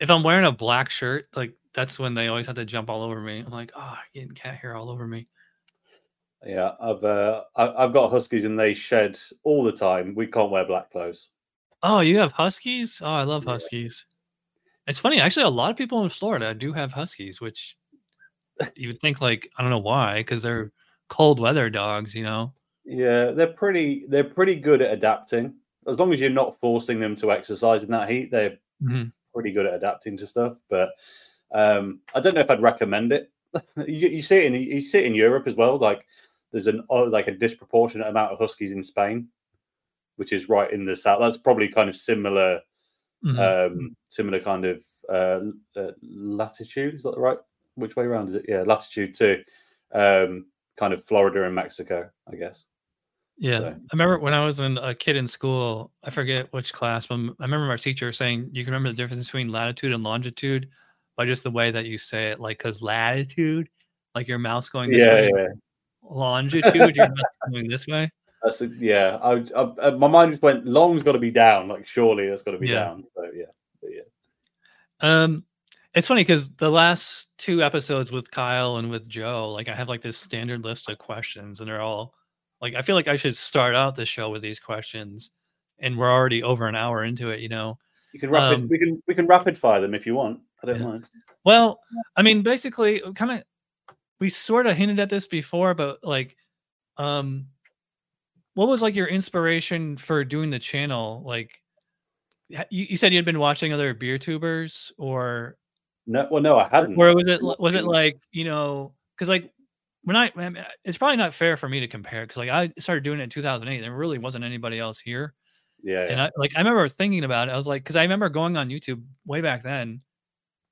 if I'm wearing a black shirt, like that's when they always had to jump all over me. I'm like, oh, getting cat hair all over me. Yeah, I've uh, I, have got huskies and they shed all the time. We can't wear black clothes. Oh, you have huskies? Oh, I love huskies. It's funny, actually. A lot of people in Florida do have huskies, which you would think like I don't know why, because they're cold weather dogs, you know. Yeah, they're pretty. They're pretty good at adapting. As long as you're not forcing them to exercise in that heat, they're mm-hmm. pretty good at adapting to stuff. But um, I don't know if I'd recommend it. you, you see it in you see it in Europe as well. Like there's an uh, like a disproportionate amount of huskies in Spain, which is right in the south. That's probably kind of similar, mm-hmm. um, similar kind of uh, uh, latitude. Is that the right? Which way around is it? Yeah, latitude too. Um, kind of Florida and Mexico, I guess. Yeah, so. I remember when I was in a kid in school. I forget which class, but I remember our teacher saying you can remember the difference between latitude and longitude by just the way that you say it. Like, because latitude, like your mouse going this yeah, way, yeah. longitude, your mouse going this way. That's a, yeah. I, I, my mind just went long's got to be down. Like surely that's got to be yeah. down. So yeah, but, yeah. Um, it's funny because the last two episodes with Kyle and with Joe, like I have like this standard list of questions, and they're all like I feel like I should start out the show with these questions, and we're already over an hour into it. You know, you can rapid. Um, we can we can rapid fire them if you want. I don't yeah. mind. Well, I mean, basically, kind of, we sort of hinted at this before, but like, um, what was like your inspiration for doing the channel? Like, you, you said you had been watching other beer tubers, or no? Well, no, I hadn't. Or was it was it like you know? Because like when I, it's probably not fair for me to compare because like I started doing it in 2008. There really wasn't anybody else here. Yeah, And I like I remember thinking about it. I was like, because I remember going on YouTube way back then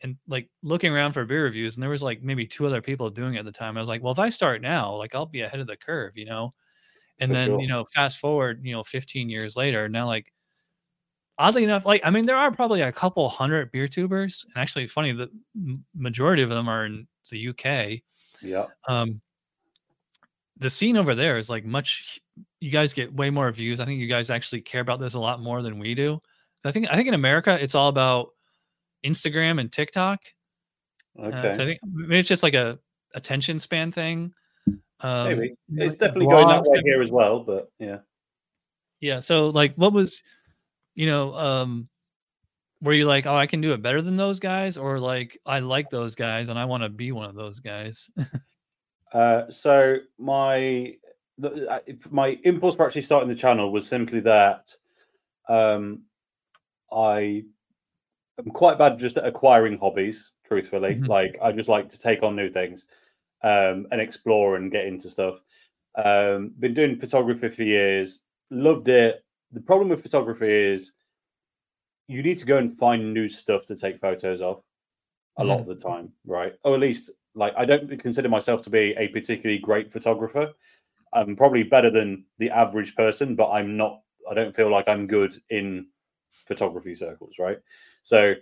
and like looking around for beer reviews, and there was like maybe two other people doing it at the time. I was like, well, if I start now, like I'll be ahead of the curve, you know. And for then sure. you know, fast forward, you know, 15 years later, now like oddly enough, like I mean, there are probably a couple hundred beer tubers, and actually, funny, the majority of them are in the UK. Yeah. Um, the scene over there is like much. You guys get way more views. I think you guys actually care about this a lot more than we do. I think I think in America it's all about Instagram and TikTok. Okay. Uh, so I think maybe it's just like a attention span thing. Um, maybe it's definitely going that way here as well, but yeah. Yeah. So like, what was, you know, um, were you like, oh, I can do it better than those guys, or like, I like those guys and I want to be one of those guys? uh, so my the, uh, my impulse for actually starting the channel was simply that um, I am quite bad just at acquiring hobbies. Truthfully, mm-hmm. like I just like to take on new things um, and explore and get into stuff. Um, been doing photography for years, loved it. The problem with photography is you need to go and find new stuff to take photos of a lot of the time, right? Or at least like I don't consider myself to be a particularly great photographer. I'm probably better than the average person, but I'm not I don't feel like I'm good in photography circles, right? So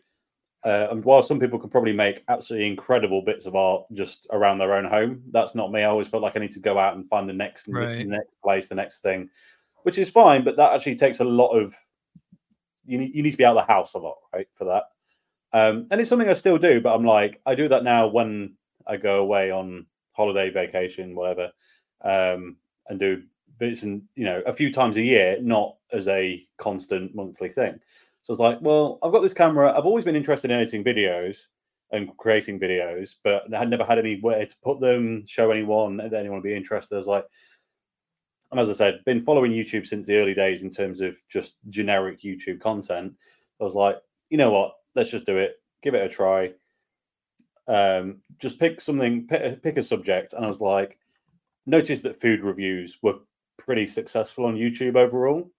uh, and while some people can probably make absolutely incredible bits of art just around their own home, that's not me. I always felt like I need to go out and find the next, right. the next place, the next thing, which is fine. But that actually takes a lot of you need, you need to be out of the house a lot, right, for that. Um, and it's something I still do, but I'm like, I do that now when I go away on holiday, vacation, whatever, um, and do bits and you know a few times a year, not as a constant monthly thing. So it's like, well, I've got this camera. I've always been interested in editing videos and creating videos, but I had never had anywhere to put them, show anyone, that anyone would be interested. I was like, and as I said, been following YouTube since the early days in terms of just generic YouTube content. I was like, you know what? Let's just do it. Give it a try. Um, just pick something, pick, pick a subject. And I was like, noticed that food reviews were pretty successful on YouTube overall.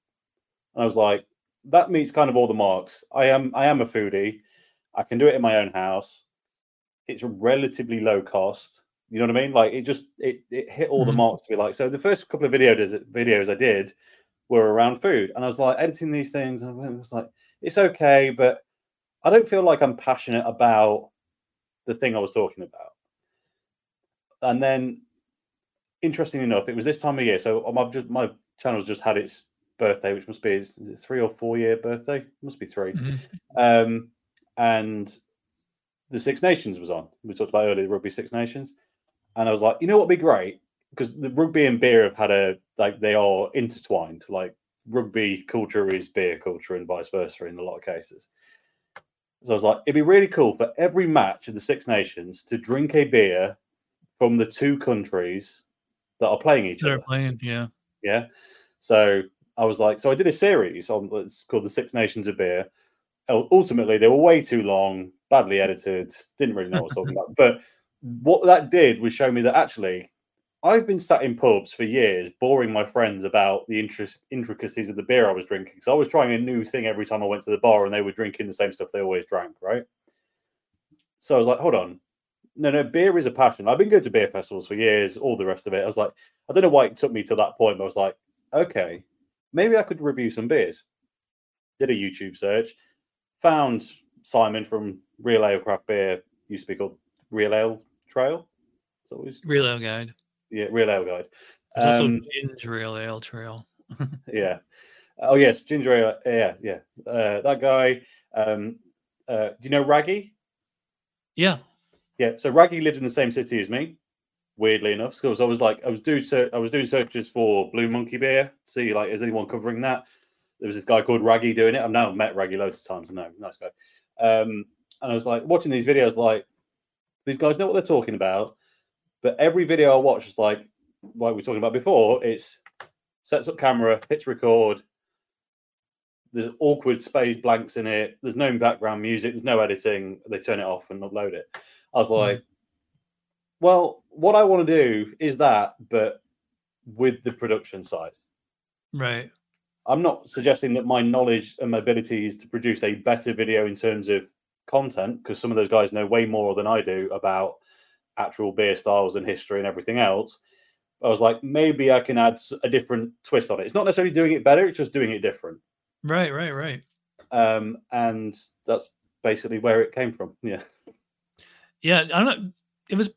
And I was like, that meets kind of all the marks. I am I am a foodie. I can do it in my own house. It's relatively low cost. You know what I mean? Like it just it it hit all mm-hmm. the marks to be like. So the first couple of videos videos I did were around food, and I was like editing these things, and I was like, it's okay, but I don't feel like I'm passionate about the thing I was talking about. And then, interesting enough, it was this time of year. So my just my channel's just had its birthday, which must be his three or four year birthday. Must be 3 mm-hmm. Um, and the Six Nations was on. We talked about earlier rugby Six Nations, and I was like, you know what would be great because the rugby and beer have had a like they are intertwined. Like rugby culture is beer culture and vice versa in a lot of cases. So I was like, it'd be really cool for every match of the Six Nations to drink a beer from the two countries that are playing each They're other. playing, yeah. Yeah. So I was like, so I did a series on it's called the Six Nations of Beer. Ultimately, they were way too long, badly edited, didn't really know what I was talking about. But what that did was show me that actually I've been sat in pubs for years, boring my friends about the interest, intricacies of the beer I was drinking. Because I was trying a new thing every time I went to the bar, and they were drinking the same stuff they always drank, right? So I was like, hold on, no, no, beer is a passion. I've been going to beer festivals for years, all the rest of it. I was like, I don't know why it took me to that point, I was like, okay, maybe I could review some beers. Did a YouTube search, found Simon from Real Ale Craft Beer, used to be called Real Ale Trail. So it was, Real Ale Guide. yeah, Real Ale Guide. There's also Um, Ginger Ale Ale Trail. yeah. Oh yes, ginger ale. Yeah, yeah. Uh, that guy. Um, uh, do you know Raggy? Yeah. Yeah. So Raggy lives in the same city as me. Weirdly enough, because I was like, I was doing so, I was doing searches for Blue Monkey beer. See, like, is anyone covering that? There was this guy called Raggy doing it. I've now met Raggy loads of times. I know, nice guy. Um, and I was like watching these videos, like these guys know what they're talking about. But every video I watch is like, like we were talking about before, it's sets up camera, hits record. There's awkward space blanks in it. There's no background music. There's no editing. They turn it off and upload it. I was like, well, what I want to do is that, but with the production side. Right. I'm not suggesting that my knowledge and my ability is to produce a better video in terms of content, because some of those guys know way more than I do about actual beer styles and history and everything else. I was like, maybe I can add a different twist on it. It's not necessarily doing it better; it's just doing it different. Right, right, right. Um, and that's basically where it came from. Yeah. Yeah, I don't know. It was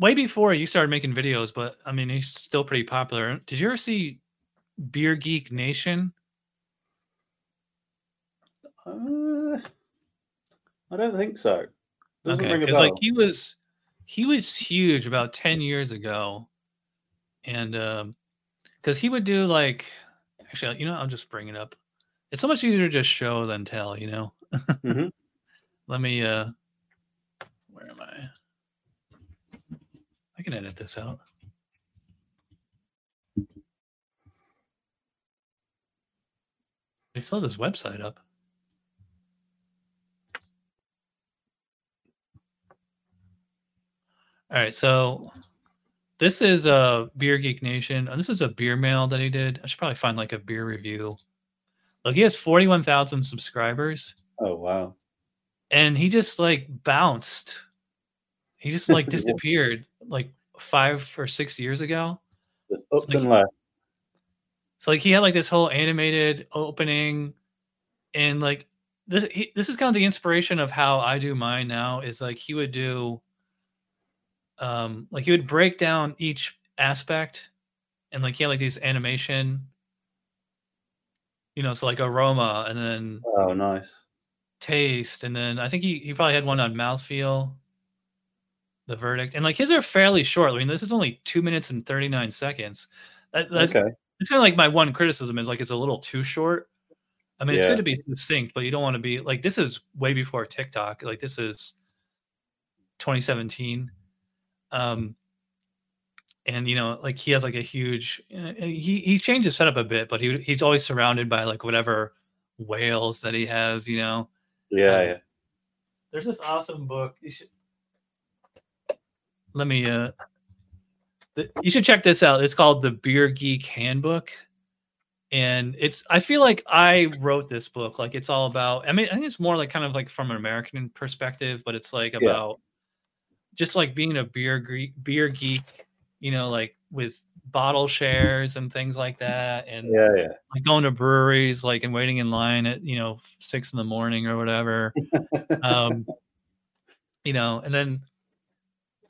way before you started making videos, but I mean, he's still pretty popular. Did you ever see Beer Geek Nation? Uh, I don't think so. Doesn't okay, because like he was he was huge about 10 years ago. And um because he would do like actually, you know, I'll just bring it up. It's so much easier to just show than tell, you know. Mhm. Let me uh where am I? I can edit this out. I still have this website up. All right, so this is a Beer Geek Nation. uh, This is a beer mail that he did. I should probably find like a beer review. Look, he has 41,000 subscribers Oh wow. and he just like bounced. He just like disappeared like five or six years ago. Ups like- and left. So like he had like this whole animated opening, and like this he, this is kind of the inspiration of how I do mine now. Is like he would do, um, like he would break down each aspect, and like he had like these animation, you know, so like aroma, and then Oh nice. taste, and then I think he he probably had one on mouthfeel, the verdict, and like his are fairly short. I mean, this is only two minutes and thirty nine seconds. That, that's Okay. it's kind of like my one criticism is like it's a little too short. I mean, it's Yeah. good to be succinct, but you don't want to be like this is way before TikTok. Like this is 2017. Um and you know, like he has like a huge uh, he he changed his setup a bit, but he he's always surrounded by like whatever whales that he has, you know. Yeah, Um, yeah. There's this awesome book. You should let me uh th- you should check this out. It's called the Beer Geek Handbook. And it's I feel like I wrote this book. Like it's all about I mean, I think it's more like kind of like from an American perspective, but it's like Yeah. about just like being a beer geek beer geek, you know, like with bottle shares and things like that. And Yeah, yeah. like going to breweries like and waiting in line at you know six in the morning or whatever um you know and then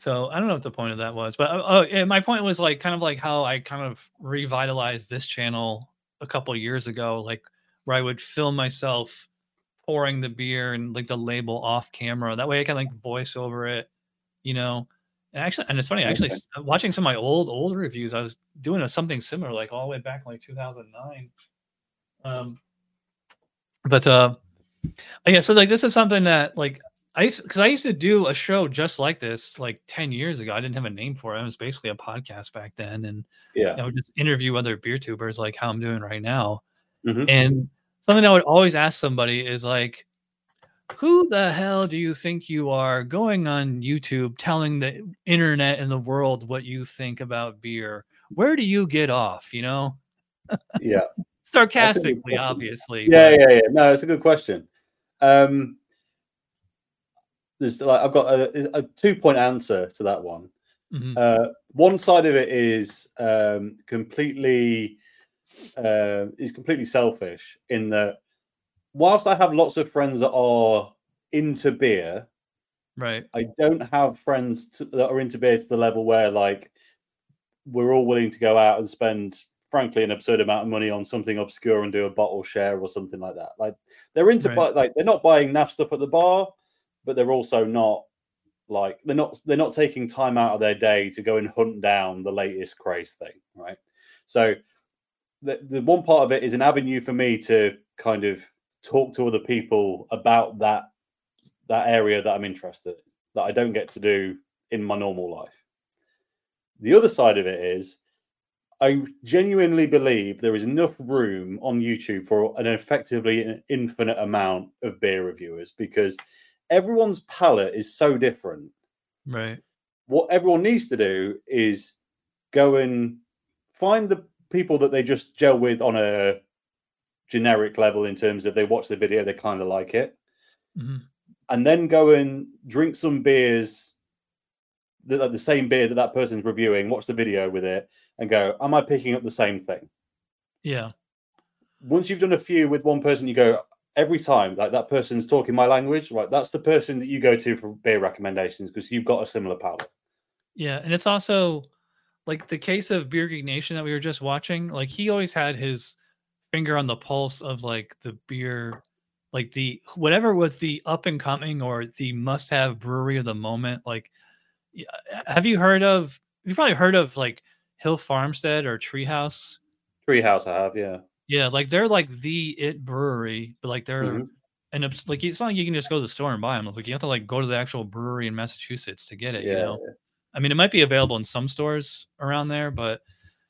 so i don't know what the point of that was but uh, oh yeah, my point was like kind of like how i kind of revitalized this channel a couple years ago like where i would film myself pouring the beer and like the label off camera. That way I can like voice over it, you know. And actually, and it's funny, actually Okay. watching some of my old old reviews, I was doing a, something similar, like all the way back in like 2009. Um, but uh, yeah, so like this is something that like I used because I used to do a show just like this like 10 years ago. I didn't have a name for it. It was basically a podcast back then, and Yeah. I would just interview other beer tubers like how I'm doing right now. Mhm. And something I would always ask somebody is like, who the hell do you think you are going on YouTube telling the internet and the world what you think about beer? Where do you get off? You know, Yeah. sarcastically, obviously. Yeah, but- yeah, yeah. No, it's a good question. Um, there's like I've got a, a two point answer to that one. Mhm. Uh, one side of it is um, completely uh, is completely selfish in that whilst I have lots of friends that are into beer, right. I don't have friends to, that are into beer to the level where like we're all willing to go out and spend frankly an absurd amount of money on something obscure and do a bottle share or something like that. Like they're into Right. buy, like they're not buying naff stuff at the bar, but they're also not like they're not they're not taking time out of their day to go and hunt down the latest craze thing, right? So the, the one part of it is an avenue for me to kind of talk to other people about that that area that I'm interested in that I don't get to do in my normal life. The other side of it is I genuinely believe there is enough room on YouTube for an effectively infinite amount of beer reviewers because everyone's palate is so different. Right. What everyone needs to do is go and find the people that they just gel with on a generic level in terms of they watch the video, they kind of like it Mhm. and then go and drink some beers, the, the same beer that that person's reviewing, watch the video with it, and go, "Am I picking up the same thing?" Yeah. Once you've done a few with one person, you go every time like that person's talking my language. Right, that's the person that you go to for beer recommendations because you've got a similar palate. Yeah, and it's also like the case of Beer Geek Nation that we were just watching. Like he always had his finger on the pulse of like the beer, like the whatever was the up and coming or the must have brewery of the moment. Like, have you heard of? You've probably heard of like Hill Farmstead or Treehouse. Treehouse, I have, yeah. Yeah, like they're like the it brewery, but like they're Mhm. and it's like it's not like you can just go to the store and buy them. It's like you have to like go to the actual brewery in Massachusetts to get it. Yeah, You know. I mean, it might be available in some stores around there, but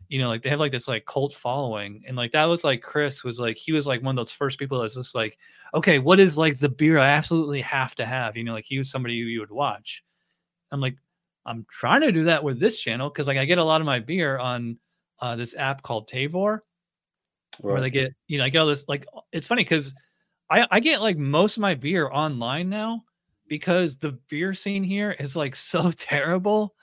you know, like they have like this like cult following, and like that was like Chris was like he was like one of those first people that's just like, okay, what is like the beer I absolutely have to have? You know, like he was somebody who you would watch. I'm like, I'm trying to do that with this channel because like I get a lot of my beer on uh, this app called Tavour, where they get you know I get all this like it's funny because I I get like most of my beer online now because the beer scene here is like so terrible.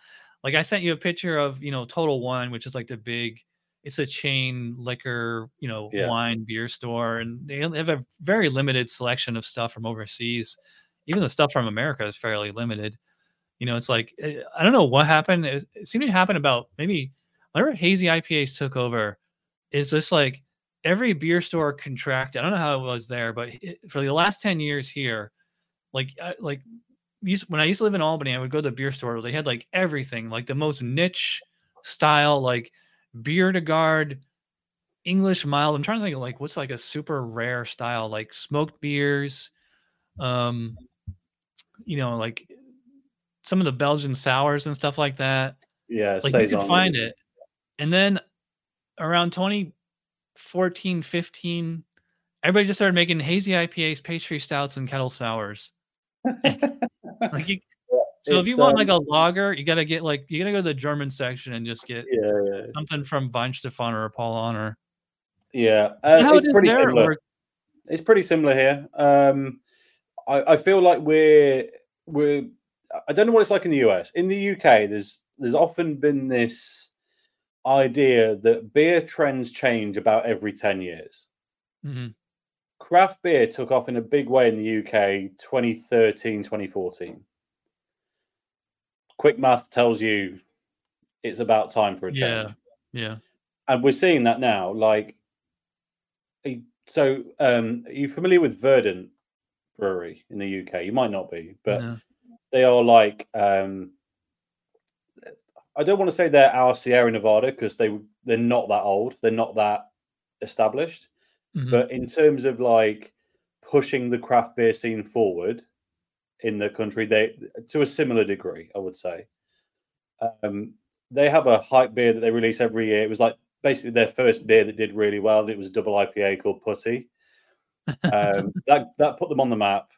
Like I sent you a picture of you know Total Wine, which is like the big, it's a chain liquor you know Yeah. wine beer store, and they have a very limited selection of stuff from overseas. Even the stuff from America is fairly limited. You know, it's like eh, I don't know what happened. It, it seemed to happen about maybe whenever hazy IPAs took over. Is just like every beer store contracted. I don't know how it was there, but it, for the last 10 years here, like, I, like used, when I used to live in Albany, I would go to the beer store. They had like everything, like the most niche style, like bière de garde, English mild. I'm trying to think of like what's like a super rare style, like smoked beers, um, you know, like some of the Belgian sours and stuff like that Yeah, like you can find it and then around 2014 15 everybody just started making hazy ipas pastry stouts and kettle sours like you, so if you It's, want like um, a lager you gotta get like you gotta go to the german section and just get yeah, yeah, something from Weihenstephan or Paulaner. yeah. Uh, How it's pretty similar. work- it's pretty similar here. Um, I, I feel like we're we're. I don't know what it's like in the US. In the UK, there's there's often been this idea that beer trends change about every ten years. Mhm. Craft beer took off in a big way in the UK 2013, 2014. Quick math tells you it's about time for a change Yeah. Yeah. and we're seeing that now. Like, so um, are you familiar with Verdant? brewery in the UK. You might not be, but No. they are like um I don't want to say they're our Sierra Nevada because they they're not that old. They're not that established. Mhm. But in terms of like pushing the craft beer scene forward in the country, they to a similar degree, I would say. Um, they have a hype beer that they release every year. It was like basically their first beer that did really well. It was a double IPA called Putty. Um, that that put them on the map,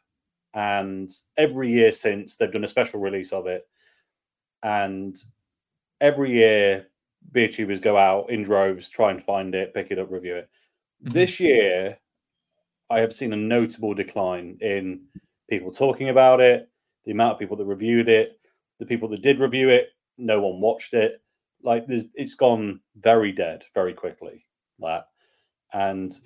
and every year since they've done a special release of it, and every year beer tubers go out in droves, try and find it, pick it up, review it. Mhm. This year, I have seen a notable decline in people talking about it, the amount of people that reviewed it, the people that did review it, no one watched it. Like there's it's gone very dead very quickly. That and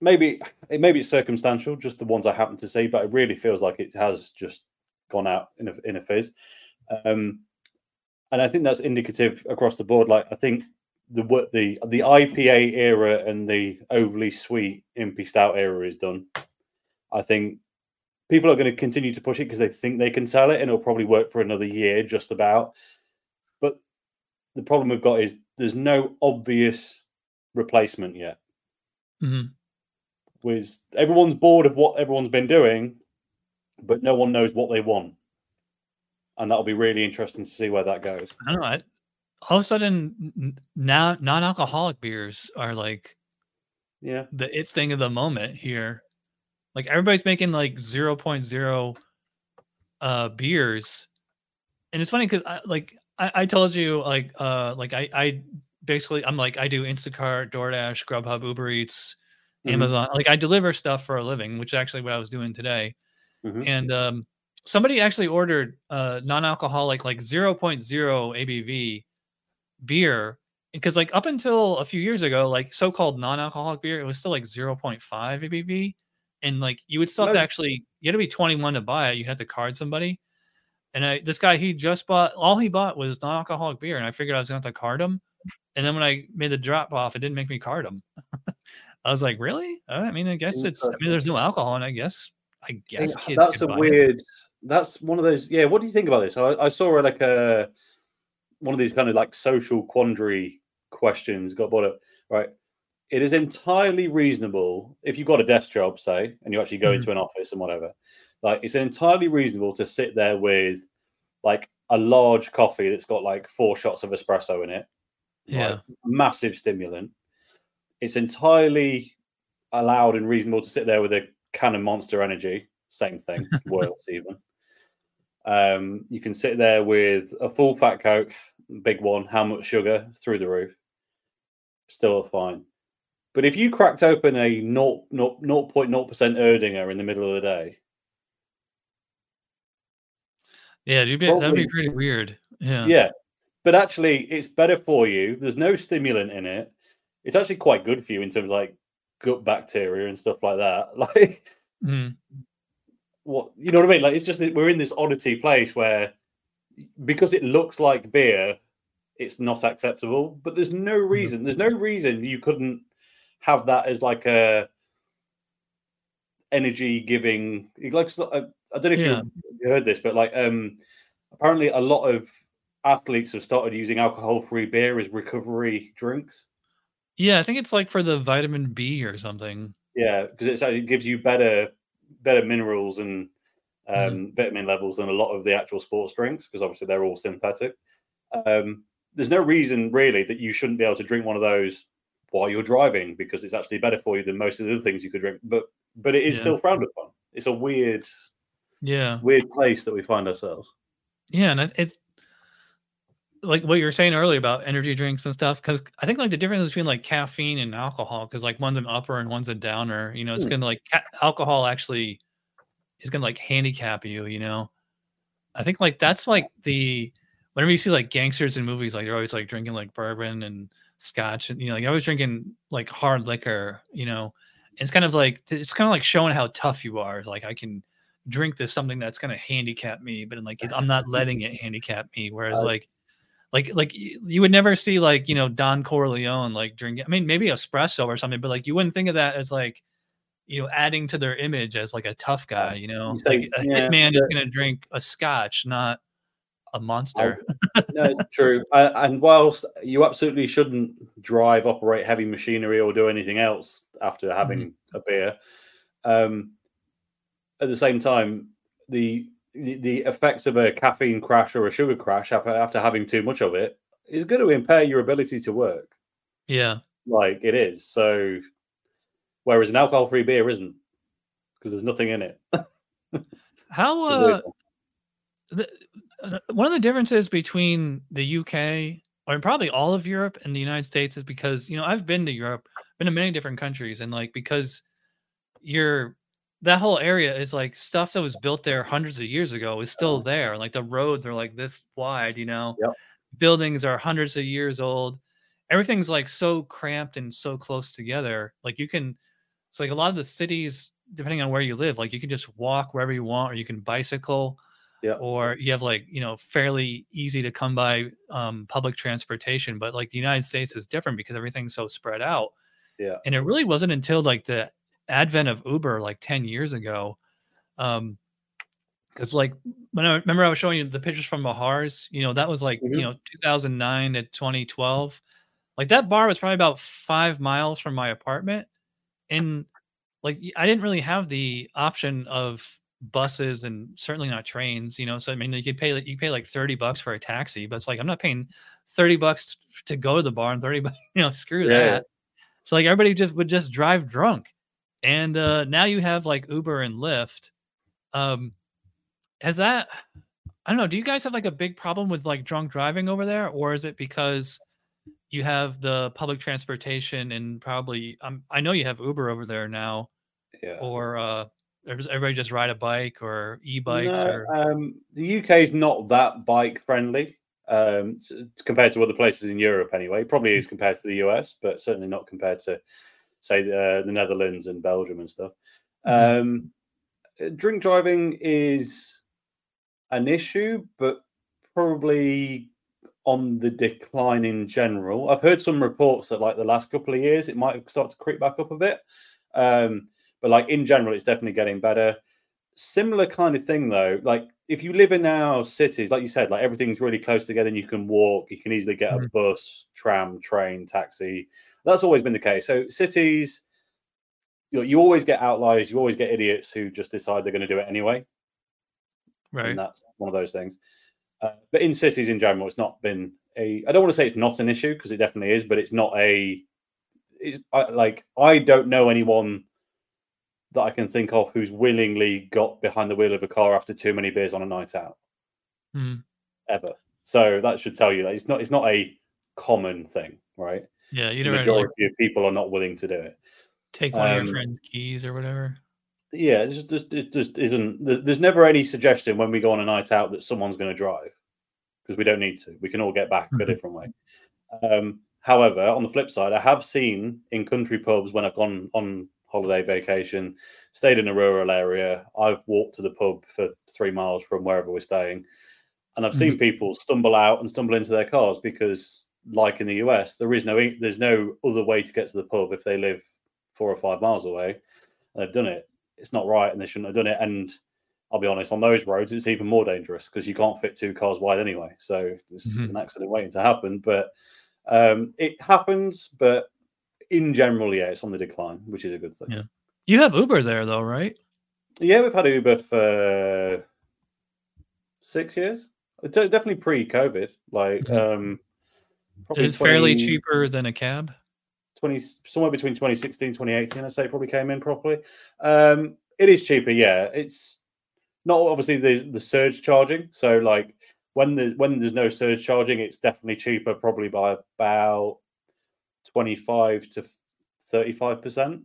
maybe it maybe it's circumstantial, just the ones I happen to see, but it really feels like it has just gone out in a in a fizz. Um, and I think that's indicative across the board. Like I think the what the the IPA era and the overly sweet impy stout era is done. I think people are going to continue to push it because they think they can sell it, and it'll probably work for another year, just about. But the problem we've got is there's no obvious replacement yet. Mhm. Was everyone's bored of what everyone's been doing, but no one knows what they want, and that'll be really interesting to see where that goes. I don't know. I, all of a sudden, now non-alcoholic beers are like Yeah, the it thing of the moment here. Like everybody's making like 0.0 uh beers. And it's funny because I like I, I told you like uh like I I basically I'm like I do Instacart, DoorDash, Grubhub, Uber Eats, Mhm. Amazon. Like I deliver stuff for a living, which is actually what I was doing today. Mhm. And um somebody actually ordered uh non-alcoholic like 0.0 ABV beer because like up until a few years ago like so-called non-alcoholic beer it was still like 0.5 ABV and like you would still have to actually you had to be 21 to buy it you had to card somebody. And I this guy he just bought all he bought was non-alcoholic beer and I figured I was going to card him. And then when I made the drop off it didn't make me card him. I was like really? Uh, I mean I guess it's I mean there's no alcohol and I guess I guess kids that's a weird. it. That's one of those. Yeah, what do you think about this? I, I saw like a one of these kind of like social quandary questions got brought up. Right, it is entirely reasonable if you've got a desk job, say, and you actually go Mhm. into an office and whatever. Like, it's entirely reasonable to sit there with like a large coffee that's got like four shots of espresso in it. yeah like, massive stimulant. It's entirely allowed and reasonable to sit there with a can of Monster Energy, same thing, worse even. Um, you can sit there with a full fat Coke, big one, how much sugar through the roof, still fine. But if you cracked open a 0, 0, 0.0% Erdinger in the middle of the day, yeah be, that'd be pretty weird yeah yeah, but actually, it's better for you. There's no stimulant in it. It's actually quite good for you in terms of like gut bacteria and stuff like that. Like, Mhm. What you know what I mean? Like, it's just that we're in this oddity place where because it looks like beer, it's not acceptable. But there's no reason. There's no reason you couldn't have that as like a energy giving. Like, I don't know if Yeah. you heard this, but like, um, apparently a lot of athletes have started using alcohol-free beer as recovery drinks. Yeah, I think it's like for the vitamin B or something. Yeah, because it gives you better better minerals and um, Mhm. vitamin levels than a lot of the actual sports drinks because obviously they're all synthetic. Um, there's no reason really that you shouldn't be able to drink one of those while you're driving because it's actually better for you than most of the other things you could drink. But but it is Yeah. still frowned upon. It's a weird Yeah. weird place that we find ourselves. Yeah, and it- it's like what you were saying earlier about energy drinks and stuff. Because I think like the difference between like caffeine and alcohol, because like one's an upper and one's a downer. You know, it's Hmm. gonna like ca- alcohol actually is gonna like handicap you. You know, I think like that's like the whenever you see like gangsters in movies, like they're always like drinking like bourbon and scotch, and you know, like always drinking like hard liquor. You know, it's kind of like it's kind of like showing how tough you are. Like I can drink this something that's going to handicap me but like i'm not letting it handicap me whereas like like like you would never see like you know don corleone like drinking i mean maybe espresso or something but like you wouldn't think of that as like you know, adding to their image as like a tough guy. You know, say- like a yeah, hitman is going to drink a scotch, not a monster. no, true. Uh, and whilst you absolutely shouldn't drive, operate heavy machinery, or do anything else after having a beer, um, at the same time, the, the effects of a caffeine crash or a sugar crash after, after having too much of it is going to impair your ability to work. yeah. Like it is. So, whereas an alcohol-free beer isn't, because there's nothing in it. How It's a weird uh, one. the, uh, one of the differences between the UK or probably all of Europe and the United States is because you know I've been to Europe, been to many different countries, and like because you're that whole area is like stuff that was built there hundreds of years ago is still there. Like the roads are like this wide, you know. Yep. Buildings are hundreds of years old. Everything's like so cramped and so close together. Like you can, it's like a lot of the cities, depending on where you live, like you can just walk wherever you want, or you can bicycle Yeah. or you have like you know fairly easy to come by um, public transportation but like the united states is different because everything's so spread out Yeah. and it really wasn't until like the advent of uber like 10 years ago um because like when i remember i was showing you the pictures from Mahars, you know that was like Mhm. you know 2009 to 2012 like that bar was probably about five miles from my apartment and like I didn't really have the option of buses and certainly not trains you know so i mean you could pay like you pay like 30 bucks for a taxi but it's like i'm not paying 30 bucks to go to the bar and 30 bucks you know screw yeah. that so like everybody just would just drive drunk and uh now you have like uber and lyft um has that i don't know do you guys have like a big problem with like drunk driving over there or is it because you have the public transportation and probably um, i know you have uber over there now Yeah. or uh does everybody just ride a bike or e-bikes No, or um, the UK is not that bike friendly um, compared to other places in Europe. Anyway, probably Mm. is compared to the US, but certainly not compared to, say, the, the Netherlands and Belgium and stuff. Mhm. Um, uh, drink driving is an issue, but probably on the decline in general. I've heard some reports that, like the last couple of years, it might start to creep back up a bit. Um, but like in general, it's definitely getting better similar kind of thing though like if you live in our cities like you said like everything's really close together and you can walk you can easily get a Mhm. bus tram train taxi. That's always been the case. So cities you, know, you always get outliers you always get idiots who just decide they're going to do it anyway. Right. and that's one of those things. Uh, but in cities in general it's not been a i don't want to say it's not an issue because it definitely is but it's not a it's I, like i don't know anyone that I can think of who's willingly got behind the wheel of a car after too many beers on a night out Mhm. ever. So that should tell you that it's not it's not a common thing, right? yeah you The don't like majority of people are not willing to do it. take one of um, your friend's keys or whatever Yeah, it just, just it just isn't. There's never any suggestion when we go on a night out that someone's going to drive because we don't need to. We can all get back Mhm. a different way. Um, however, on the flip side, I have seen in country pubs when I've gone on holiday vacation, stayed in a rural area. I've walked to the pub for three miles from wherever we're staying, and I've seen people stumble out and stumble into their cars because, like in the US, there is no there's no other way to get to the pub if they live four or five miles away. And they've done it. It's not right, and they shouldn't have done it. And I'll be honest, on those roads, it's even more dangerous because you can't fit two cars wide anyway. So this is Mhm. an accident waiting to happen. But um, it happens. But in general, yeah, it's on the decline, which is a good thing. Yeah. you have uber there though right Yeah, we've had Uber for six years. Definitely pre-COVID. Like, Mhm. um, it's fairly cheaper than a cab 20 somewhere between 2016 2018 i'd say probably came in properly um it is cheaper yeah it's not obviously the the surge charging so like when the when there's no surge charging it's definitely cheaper probably by about 25 to 35 percent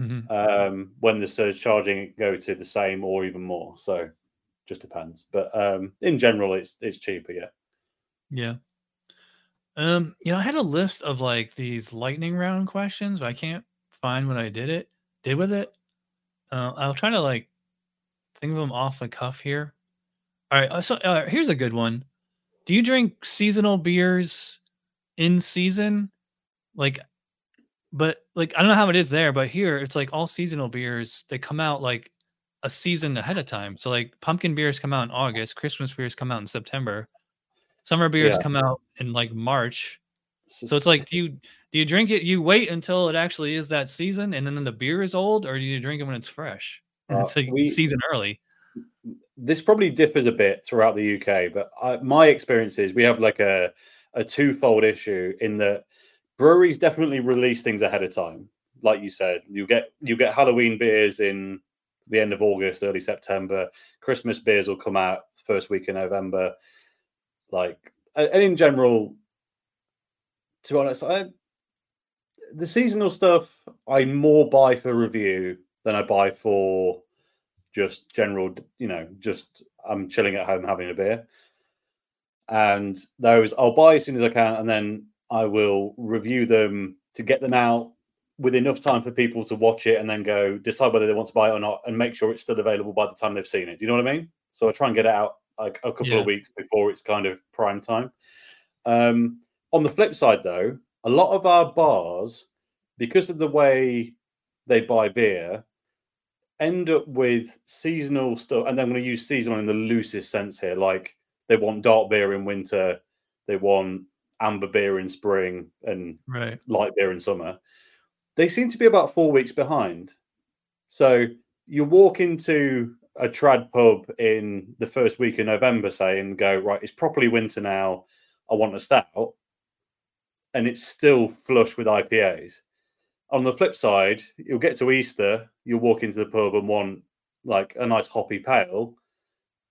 Mhm. um when the surge charging it go to the same or even more so just depends but um in general it's it's cheaper yeah Yeah. Um, you know, I had a list of like these lightning round questions, but I can't find what I did it did with it. Uh, I'll try to like think of them off the cuff here. All right, uh, so uh, here's a good one. Do you drink seasonal beers in season? Like, but like I don't know how it is there, but here it's like all seasonal beers they come out like a season ahead of time. So like pumpkin beers come out in August, Christmas beers come out in September, summer beers Yeah. come out in like March. So it's like, do you do you drink it? You wait until it actually is that season, and then the beer is old, or do you drink it when it's fresh? And Uh, it's like we- season early. this probably differs a bit throughout the UK, but I, my experience is we have like a a twofold issue in that breweries definitely release things ahead of time. Like you said, you get you get Halloween beers in the end of August, early September. Christmas beers will come out first week in November. Like and in general, to be honest, I the seasonal stuff I more buy for review than I buy for just general, you know, just I'm chilling at home having a beer. And those I'll buy as soon as I can, and then I will review them to get them out with enough time for people to watch it and then go decide whether they want to buy it or not, and make sure it's still available by the time they've seen it. Do you know what I mean? So I try and get it out like a couple Yeah. of weeks before it's kind of prime time. Um, on the flip side, though, a lot of our bars, because of the way they buy beer, end up with seasonal stuff. And I'm going to use seasonal in the loosest sense here. Like they want dark beer in winter, they want amber beer in spring, and Right. light beer in summer. They seem to be about four weeks behind. So you walk into a trad pub in the first week of November, say, and go, right, it's properly winter now. I want a stout. And it's still flush with IPAs. On the flip side, you'll get to Easter, you'll walk into the pub and want like a nice hoppy pale,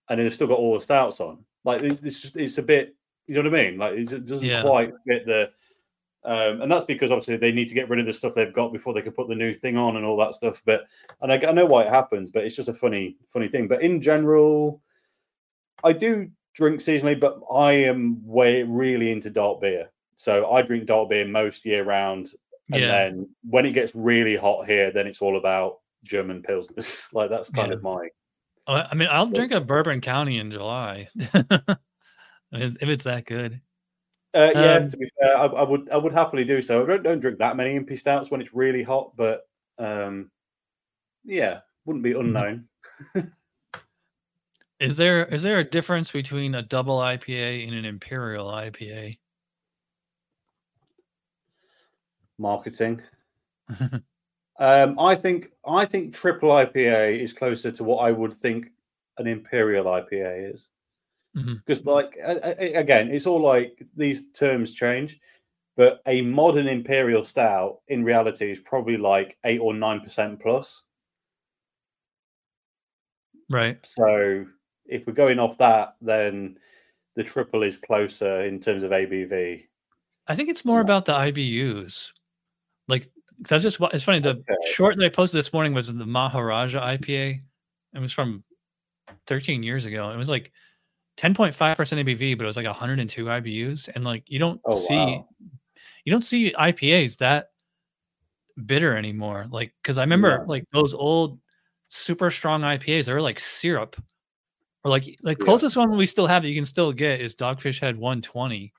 and they've still got all the stouts on. Like it's just it's a bit, you know what I mean? Like it doesn't Yeah. quite fit the um, and that's because obviously they need to get rid of the stuff they've got before they can put the new thing on and all that stuff. But and I, I know why it happens, but it's just a funny, funny thing. But in general, I do drink seasonally, but I am way really into dark beer. So I drink dark beer most year round, and Yeah. then when it gets really hot here, then it's all about German pilsners. like that's kind Yeah. of my I mean, I'll drink a Bourbon County in July if it's that good. Uh, yeah, Um, to be fair, I, I would I would happily do so. I don't, don't drink that many impy stouts when it's really hot, but um, yeah, wouldn't be unknown. Is there is there a difference between a double IPA and an imperial IPA? Marketing. Um, I think I think triple IPA is closer to what I would think an imperial IPA is. Mm-hmm. Because, like, a- a- again, it's all like these terms change, but a modern imperial stout in reality is probably like eight or nine percent plus. Right. So if we're going off that, then the triple is closer in terms of ABV. I think it's more about the IBUs. Like that's just what it's funny. The Okay. short that I posted this morning was the Maharaja IPA. It was from 13 years ago. It was like 10.5% ABV, but it was like 102 IBUs. And like you don't Oh, see wow. you don't see IPAs that bitter anymore. Like because I remember No. like those old super strong IPAs, they were like syrup. Or like like Yeah. closest one we still have that you can still get is Dogfish Head 120.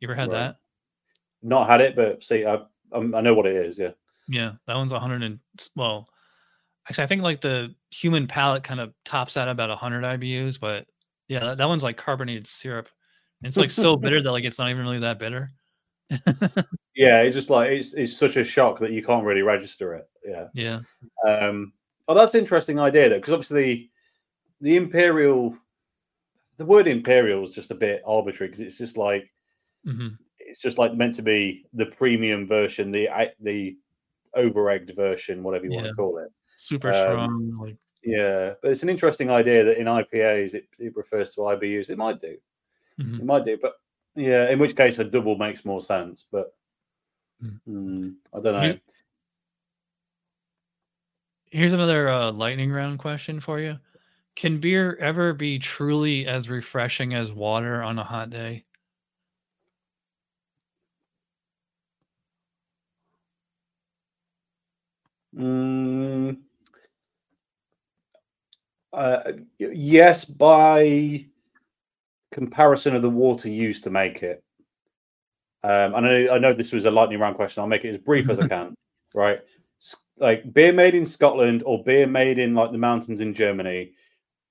You ever had Right. that? Not had it, but see, I I'm, I know what it is. Yeah. Yeah, that one's 100 and well, actually, I think like the human palate kind of tops out about 100 IBUs, but yeah, that, that one's like carbonated syrup. It's like so bitter that like it's not even really that bitter. Yeah, it's just like it's it's such a shock that you can't really register it. Yeah. Yeah, Um, oh, that's an interesting idea though, because obviously the imperial, the word imperial is just a bit arbitrary because it's just like hmm it's just like meant to be the premium version, the the over egged version, whatever you want to call it. super Um, strong. Like Yeah, but it's an interesting idea that in IPAs it, it refers to IBUs. It might do, mhm. it might do, but yeah, in which case a double makes more sense. But Mm. mm, I don't know. Here's- here's another uh, lightning round question for you. Can beer ever be truly as refreshing as water on a hot day? Mm, uh, yes, by comparison of the water used to make it. Um, and I know, I know this was a lightning round question. I'll make it as brief as I can. Right, like beer made in Scotland or beer made in like the mountains in Germany,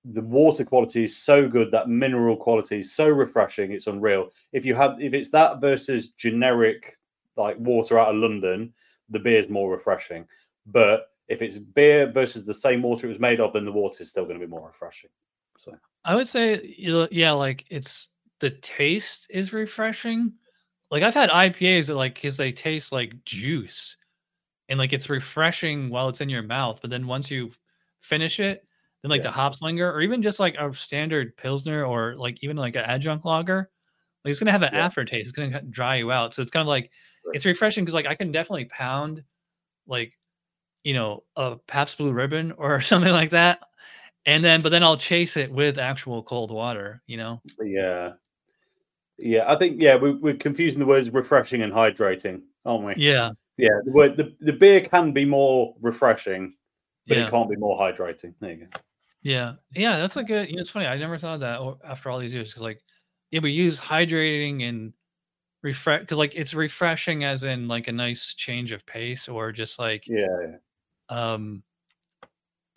the water quality is so good that mineral quality is so refreshing. It's unreal. If you have, if it's that versus generic like water out of London, the beer is more refreshing. But if it's beer versus the same water it was made of, then the water is still going to be more refreshing. So I would say, yeah, like it's the taste is refreshing. Like I've had IPAs that like because they taste like juice, and like it's refreshing while it's in your mouth. But then once you finish it, then like Yeah. the hops linger, or even just like a standard pilsner, or like even like an adjunct lager, like it's gonna have an Yeah. aftertaste. It's gonna dry you out. So it's kind of like Right. it's refreshing because like I can definitely pound like you know a Pabst Blue Ribbon or something like that, and then but then I'll chase it with actual cold water. You know. yeah, yeah. I think yeah, we, we're confusing the words refreshing and hydrating, aren't we? Yeah. Yeah, the word the, the beer can be more refreshing, but yeah. it can't be more hydrating. There you go. Yeah, yeah, that's like a. You know, it's funny. I never thought of that after all these years because, like, yeah, we use hydrating and refresh because, like, it's refreshing as in like a nice change of pace or just like yeah. Um,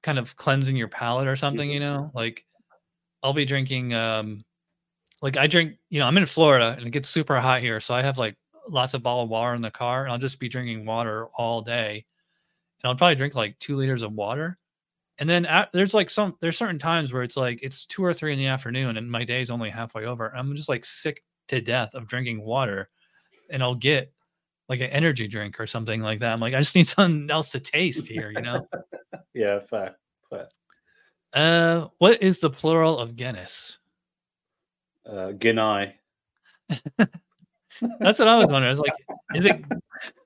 kind of cleansing your palate or something. Mhm. You know, like I'll be drinking um, like I drink. You know, I'm in Florida and it gets super hot here, so I have like lots of bottled water in the car, and I'll just be drinking water all day, and I'll probably drink like two liters of water. And then at, there's like some there's certain times where it's like it's two or three in the afternoon and my day's only halfway over. And I'm just like sick to death of drinking water, and I'll get like an energy drink or something like that. I'm like, I just need something else to taste here, you know. yeah, fair, fair. uh, what is the plural of Guinness? Uh, Ginai. That's what I was wondering. I was like, is it?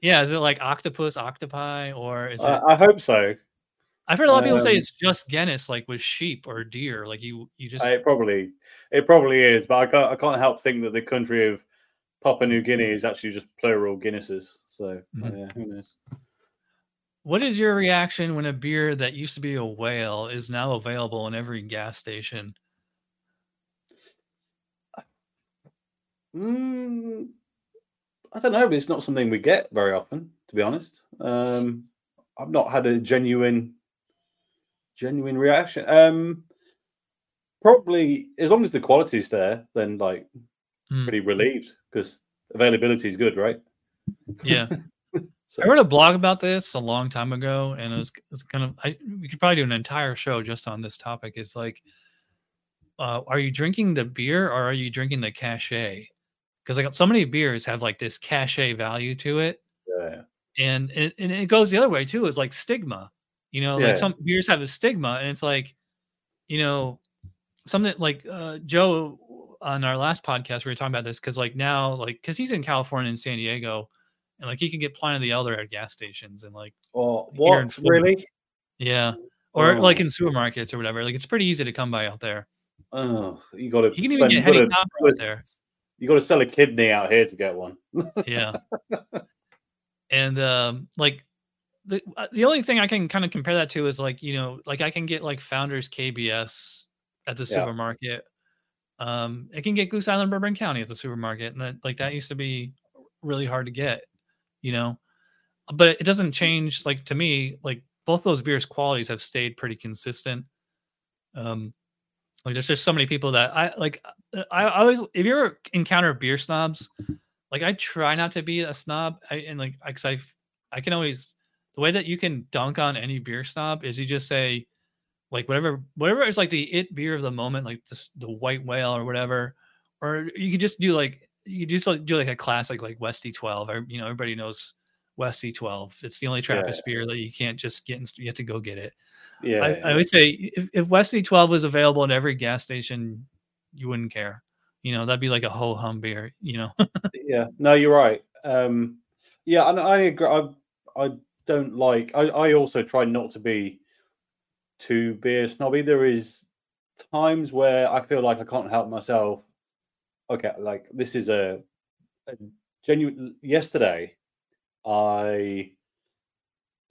Yeah, is it like octopus, octopi, or is it? I, I hope so. I've heard a lot of people say um, it's just Guinness, like with sheep or deer. Like you, you just It probably it probably is, but I can't I can't help think that the country of Papua New Guinea is actually just plural Guinnesses. So Mhm. yeah, who knows? What is your reaction when a beer that used to be a whale is now available in every gas station? Mm, I don't know, but it's not something we get very often, to be honest. Um, I've not had a genuine, genuine reaction. Um, probably as long as the quality's there, then like Mm. pretty relieved because availability is good, right? Yeah, So I wrote a blog about this a long time ago, and it was it's kind of I we could probably do an entire show just on this topic. It's like, uh, are you drinking the beer or are you drinking the cachet? Because like so many beers have like this cachet value to it, yeah, and it, and it goes the other way too. Is like stigma, you know, Yeah. like some beers have a stigma, and it's like, you know, something like uh, Joe on our last podcast we were talking about this because like now like because he's in California and San Diego, and like he can get of the Elder at gas stations and like in what really? yeah, or like Oh. in supermarkets or whatever. Like it's pretty easy to come by out there. Oh, you got to. You can even get Topper out there. You got to sell a kidney out here to get one. Yeah, and um, like the uh, the only thing I can kind of compare that to is like you know like I can get like Founders KBS at the Yeah. supermarket. Um, I can get Goose Island Bourbon County at the supermarket, and that like that used to be really hard to get, you know. But it doesn't change. Like to me, like both those beers' qualities have stayed pretty consistent. Um, like there's just so many people that I like. I, I always, if you ever encounter beer snobs, like I try not to be a snob. I and like, cause I, cause I, f- I can always the way that you can dunk on any beer snob is you just say, like whatever, whatever is like the it beer of the moment, like this, the white whale or whatever, or you could just do like you just like do like a classic like Westy twelve. Or, you know, everybody knows Westy twelve. It's the only Trappist beer that you can't just get. You have to go get it. Yeah, I, I would say if, if Westy 12 was available in every gas station, you wouldn't care. You know, that'd be like a ho hum beer, you know. yeah. No, you're right. Um, yeah, and I agree. I, I don't like. I, I also try not to be too a snobby. There is times where I feel like I can't help myself. Okay, like this is a, a genuine. Yesterday, I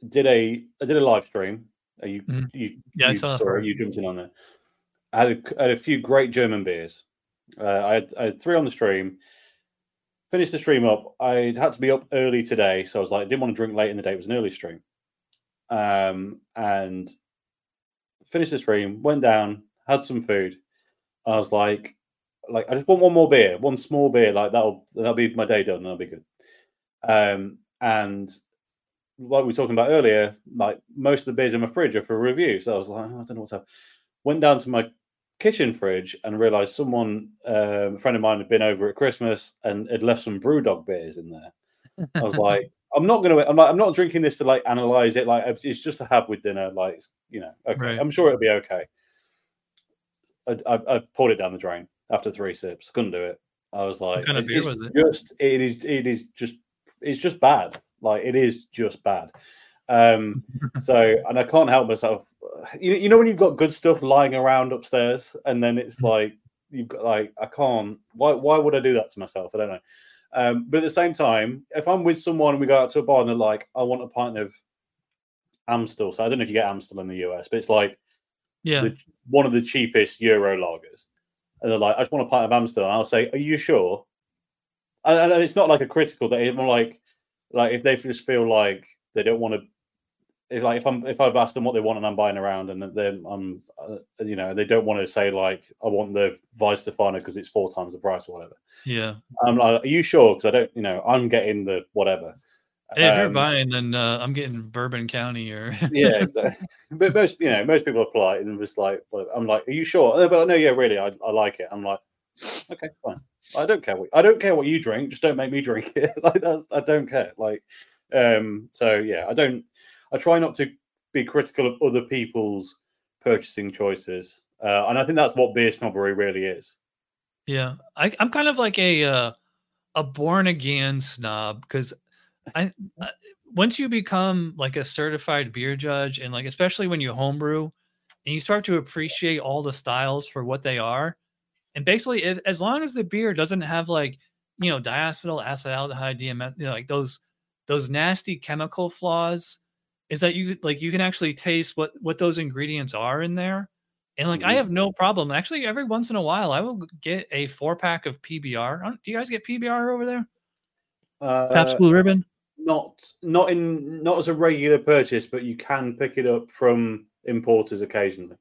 did a I did a live stream. You Mhm. you Yeah, you, sorry, you jumped in on there. I had a, had a few great German beers. Uh, I, had, I had three on the stream. finished the stream up. I had to be up early today, so I was like, I didn't want to drink late in the day. It was an early stream, um, and finished the stream. Went down, had some food. I was like, like I just want one more beer, one small beer. Like that'll that'll be my day done. That'll be good. Um, and like we were talking about earlier, like most of the beers in my fridge are for review. So I was like, oh, I don't know what's up. Went down to my kitchen fridge and realized someone, um, a friend of mine, had been over at Christmas and had left some BrewDog beers in there. I was like, I'm not gonna. I'm like, I'm not drinking this to like analyze it. Like it's just to have with dinner. Like you know, okay. Right. I'm sure it'll be okay. I, I, I poured it down the drain after three sips. Couldn't do it. I was like, kind of beer was it? Just it is. It is just. It's just bad. Like it is just bad. Um. So and I can't help myself. You, you know when you've got good stuff lying around upstairs, and then it's Mm-hmm. like you've got like I can't. Why? Why would I do that to myself? I don't know. Um, but at the same time, if I'm with someone and we go out to a bar and they're like, I want a pint of Amstel. So I don't know if you get Amstel in the US, but it's like Yeah. the, one of the cheapest Euro lagers. And they're like, I just want a pint of Amstel. And I'll say, Are you sure? And, and it's not like a critical that it's more like like if they just feel like they don't want to if like if I'm if I've asked them what they want and I'm buying around and then I'm uh, you know they don't want to say like I want the Weihenstephaner because it's four times the price or whatever. Yeah. I'm like, are you sure? Because I don't, you know, I'm getting the whatever. Hey, if you're Um, buying, then uh, I'm getting Bourbon County or yeah, exactly. but most, you know, most people are polite and just like, well, I'm like, are you sure? Uh, But no, yeah, really, I, I like it. I'm like, okay, fine. I don't care. What, I don't care what you drink. Just don't make me drink it. like that, I don't care. Like, um, so yeah, I don't. I try not to be critical of other people's purchasing choices, uh, and I think that's what beer snobbery really is. Yeah, I, I'm kind of like a uh, a born again snob because I, I once you become like a certified beer judge and like especially when you homebrew and you start to appreciate all the styles for what they are, and basically if, as long as the beer doesn't have like you know diacetyl acetaldehyde DMS, you know, like those those nasty chemical flaws, is that you like you can actually taste what what those ingredients are in there. And like I Mhm. have no problem. Actually, every once in a while, I will get a four pack of PBR. I don't- you guys get PBR over there? Pabst Uh, Blue Ribbon. not not in not as a regular purchase, but you can pick it up from importers occasionally.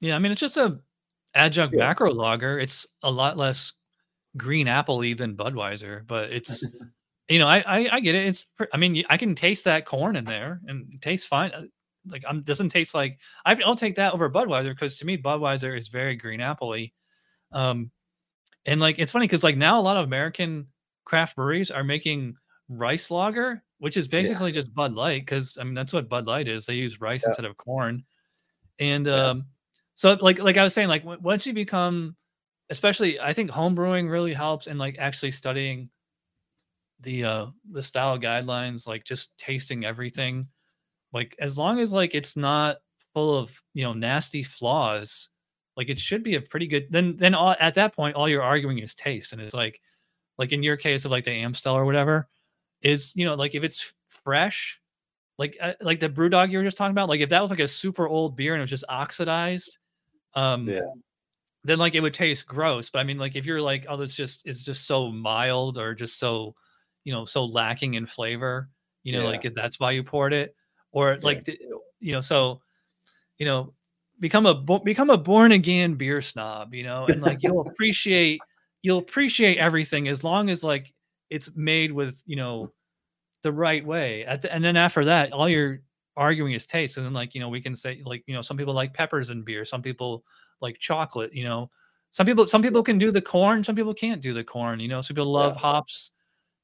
Yeah, I mean it's just a adjunct Yeah. macro lager. It's a lot less green appley than Budweiser, but it's you know I I, I get it. It's I mean I can taste that corn in there and it tastes fine. Uh, Like I'm doesn't taste like I, I'll take that over Budweiser because to me Budweiser is very green appley. Um, and like it's funny because like now a lot of American craft breweries are making rice lager, which is basically just Bud Light because I mean that's what Bud Light is. They use rice Yeah. instead of corn, and Yeah. um, so like like I was saying, like w- once you become, especially I think home brewing really helps and like actually studying the uh the style guidelines, like just tasting everything, like as long as like it's not full of you know nasty flaws like it should be a pretty good then then all, at that point all you're arguing is taste and it's like like in your case of like the amstel or whatever is you know like if it's fresh like uh, like the brew dog you were just talking about like if that was like a super old beer and it was just oxidized um Yeah. then like it would taste gross but i mean like if you're like oh this just is just so mild or just so you know so lacking in flavor you know Yeah. like if that's why you poured it or Yeah. like you know so you know become a become a born again beer snob you know and like you'll appreciate you'll appreciate everything as long as like it's made with you know the right way At the, and then after that all you're arguing is taste and then like you know we can say like you know some people like peppers in beer some people like chocolate you know some people some people can do the corn some people can't do the corn you know some people love Yeah. hops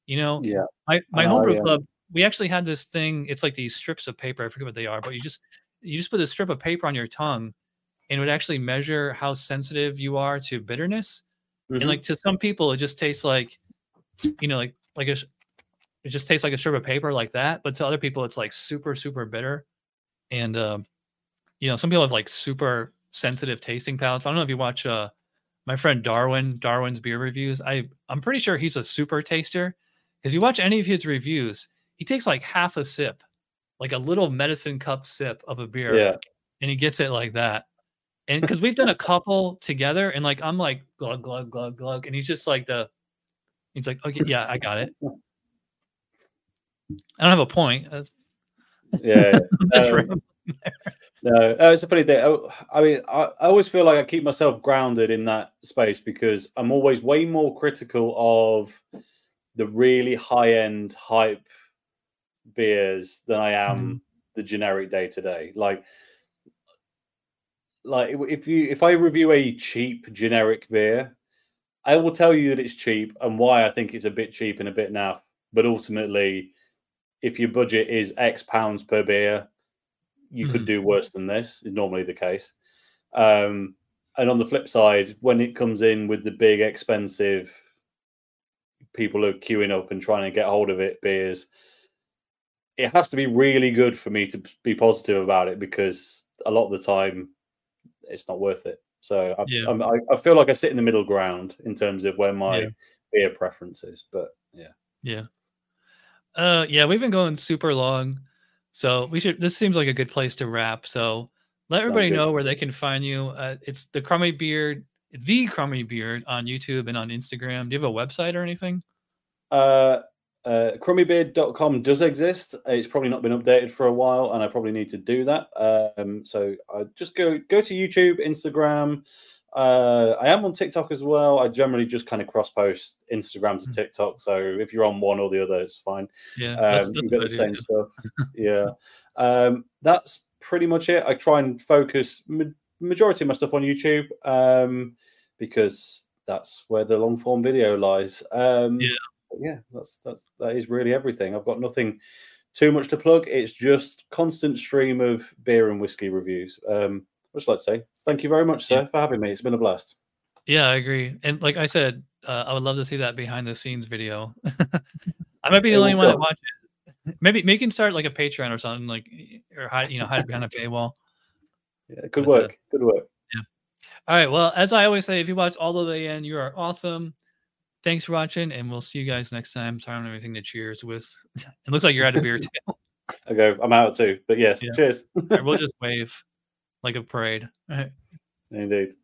you know Yeah. my my know, homebrew yeah. club we actually had this thing it's like these strips of paper i forget what they are but you just you just put a strip of paper on your tongue and it would actually measure how sensitive you are to bitterness Mhm. and like to some people it just tastes like you know like like a, it just tastes like a strip of paper like that but to other people it's like super super bitter and um you know some people have like super sensitive tasting palates i don't know if you watch uh my friend darwin darwin's beer reviews i i'm pretty sure he's a super taster because you watch any of his reviews he takes like half a sip like a little medicine cup sip of a beer yeah. and he gets it like that. And because we've done a couple together, and like I'm like glug glug glug glug, and he's just like the He's like, okay, yeah, I got it. I don't have a point. That's, Yeah. that's Um. No, uh, it's a funny thing. I, I mean, I, I always feel like I keep myself grounded in that space because I'm always way more critical of the really high end hype beers than I am the generic day to day. Like, like if you if I review a cheap generic beer, I will tell you that it's cheap and why I think it's a bit cheap and a bit naff. But ultimately, if your budget is X pounds per beer, you could Mhm. do worse than this. Is normally the case. Um, and on the flip side, when it comes in with the big expensive, people are queuing up and trying to get hold of it beers. It has to be really good for me to be positive about it because a lot of the time, it's not worth it. So I, Yeah. I'm- I, I feel like I sit in the middle ground in terms of where my Yeah. beer preference is. But yeah, Yeah. Uh yeah, we've been going super long. So we should this seems like a good place to wrap. So let Sounds everybody good. know where they can find you. Uh, it's the Crumby Beard, the Crumby Beard on YouTube and on Instagram. Do you have a website or anything? Uh, uh, crumbybeard.com does exist. It's probably not been updated for a while, and I probably need to do that. Um, so I just go go to YouTube, Instagram. Uh, I am on TikTok as well. I generally just kind of cross post Instagram to Mm. TikTok. So if you're on one or the other, it's fine. Yeah. Um, that's- you get the same too. stuff. yeah. Um, that's pretty much it. I try and focus majority of my stuff on YouTube um, because that's where the long form video lies. Um, Yeah. yeah, that's that's that is really everything. I've got nothing too much to plug. It's just constant stream of beer and whiskey reviews. Um, I'd just like to say thank you very much, sir, Yeah. for having me. It's been a blast. Yeah, I agree. And like I said, uh, I would love to see that behind the scenes video. I might be the only one that watches it. Maybe maybe you can start like a Patreon or something, like or hide, you know, hide behind a paywall. Yeah, good work. Good work. Yeah. All right. Well, as I always say, if you watch all the way in, you are awesome. Thanks for watching, and we'll see you guys next time. Sorry, I don't have anything to cheers with. It looks like you're out of beer too. I go. I'm out too. But yes, Yeah. cheers. Right, we'll just wave like a parade. All right. Indeed.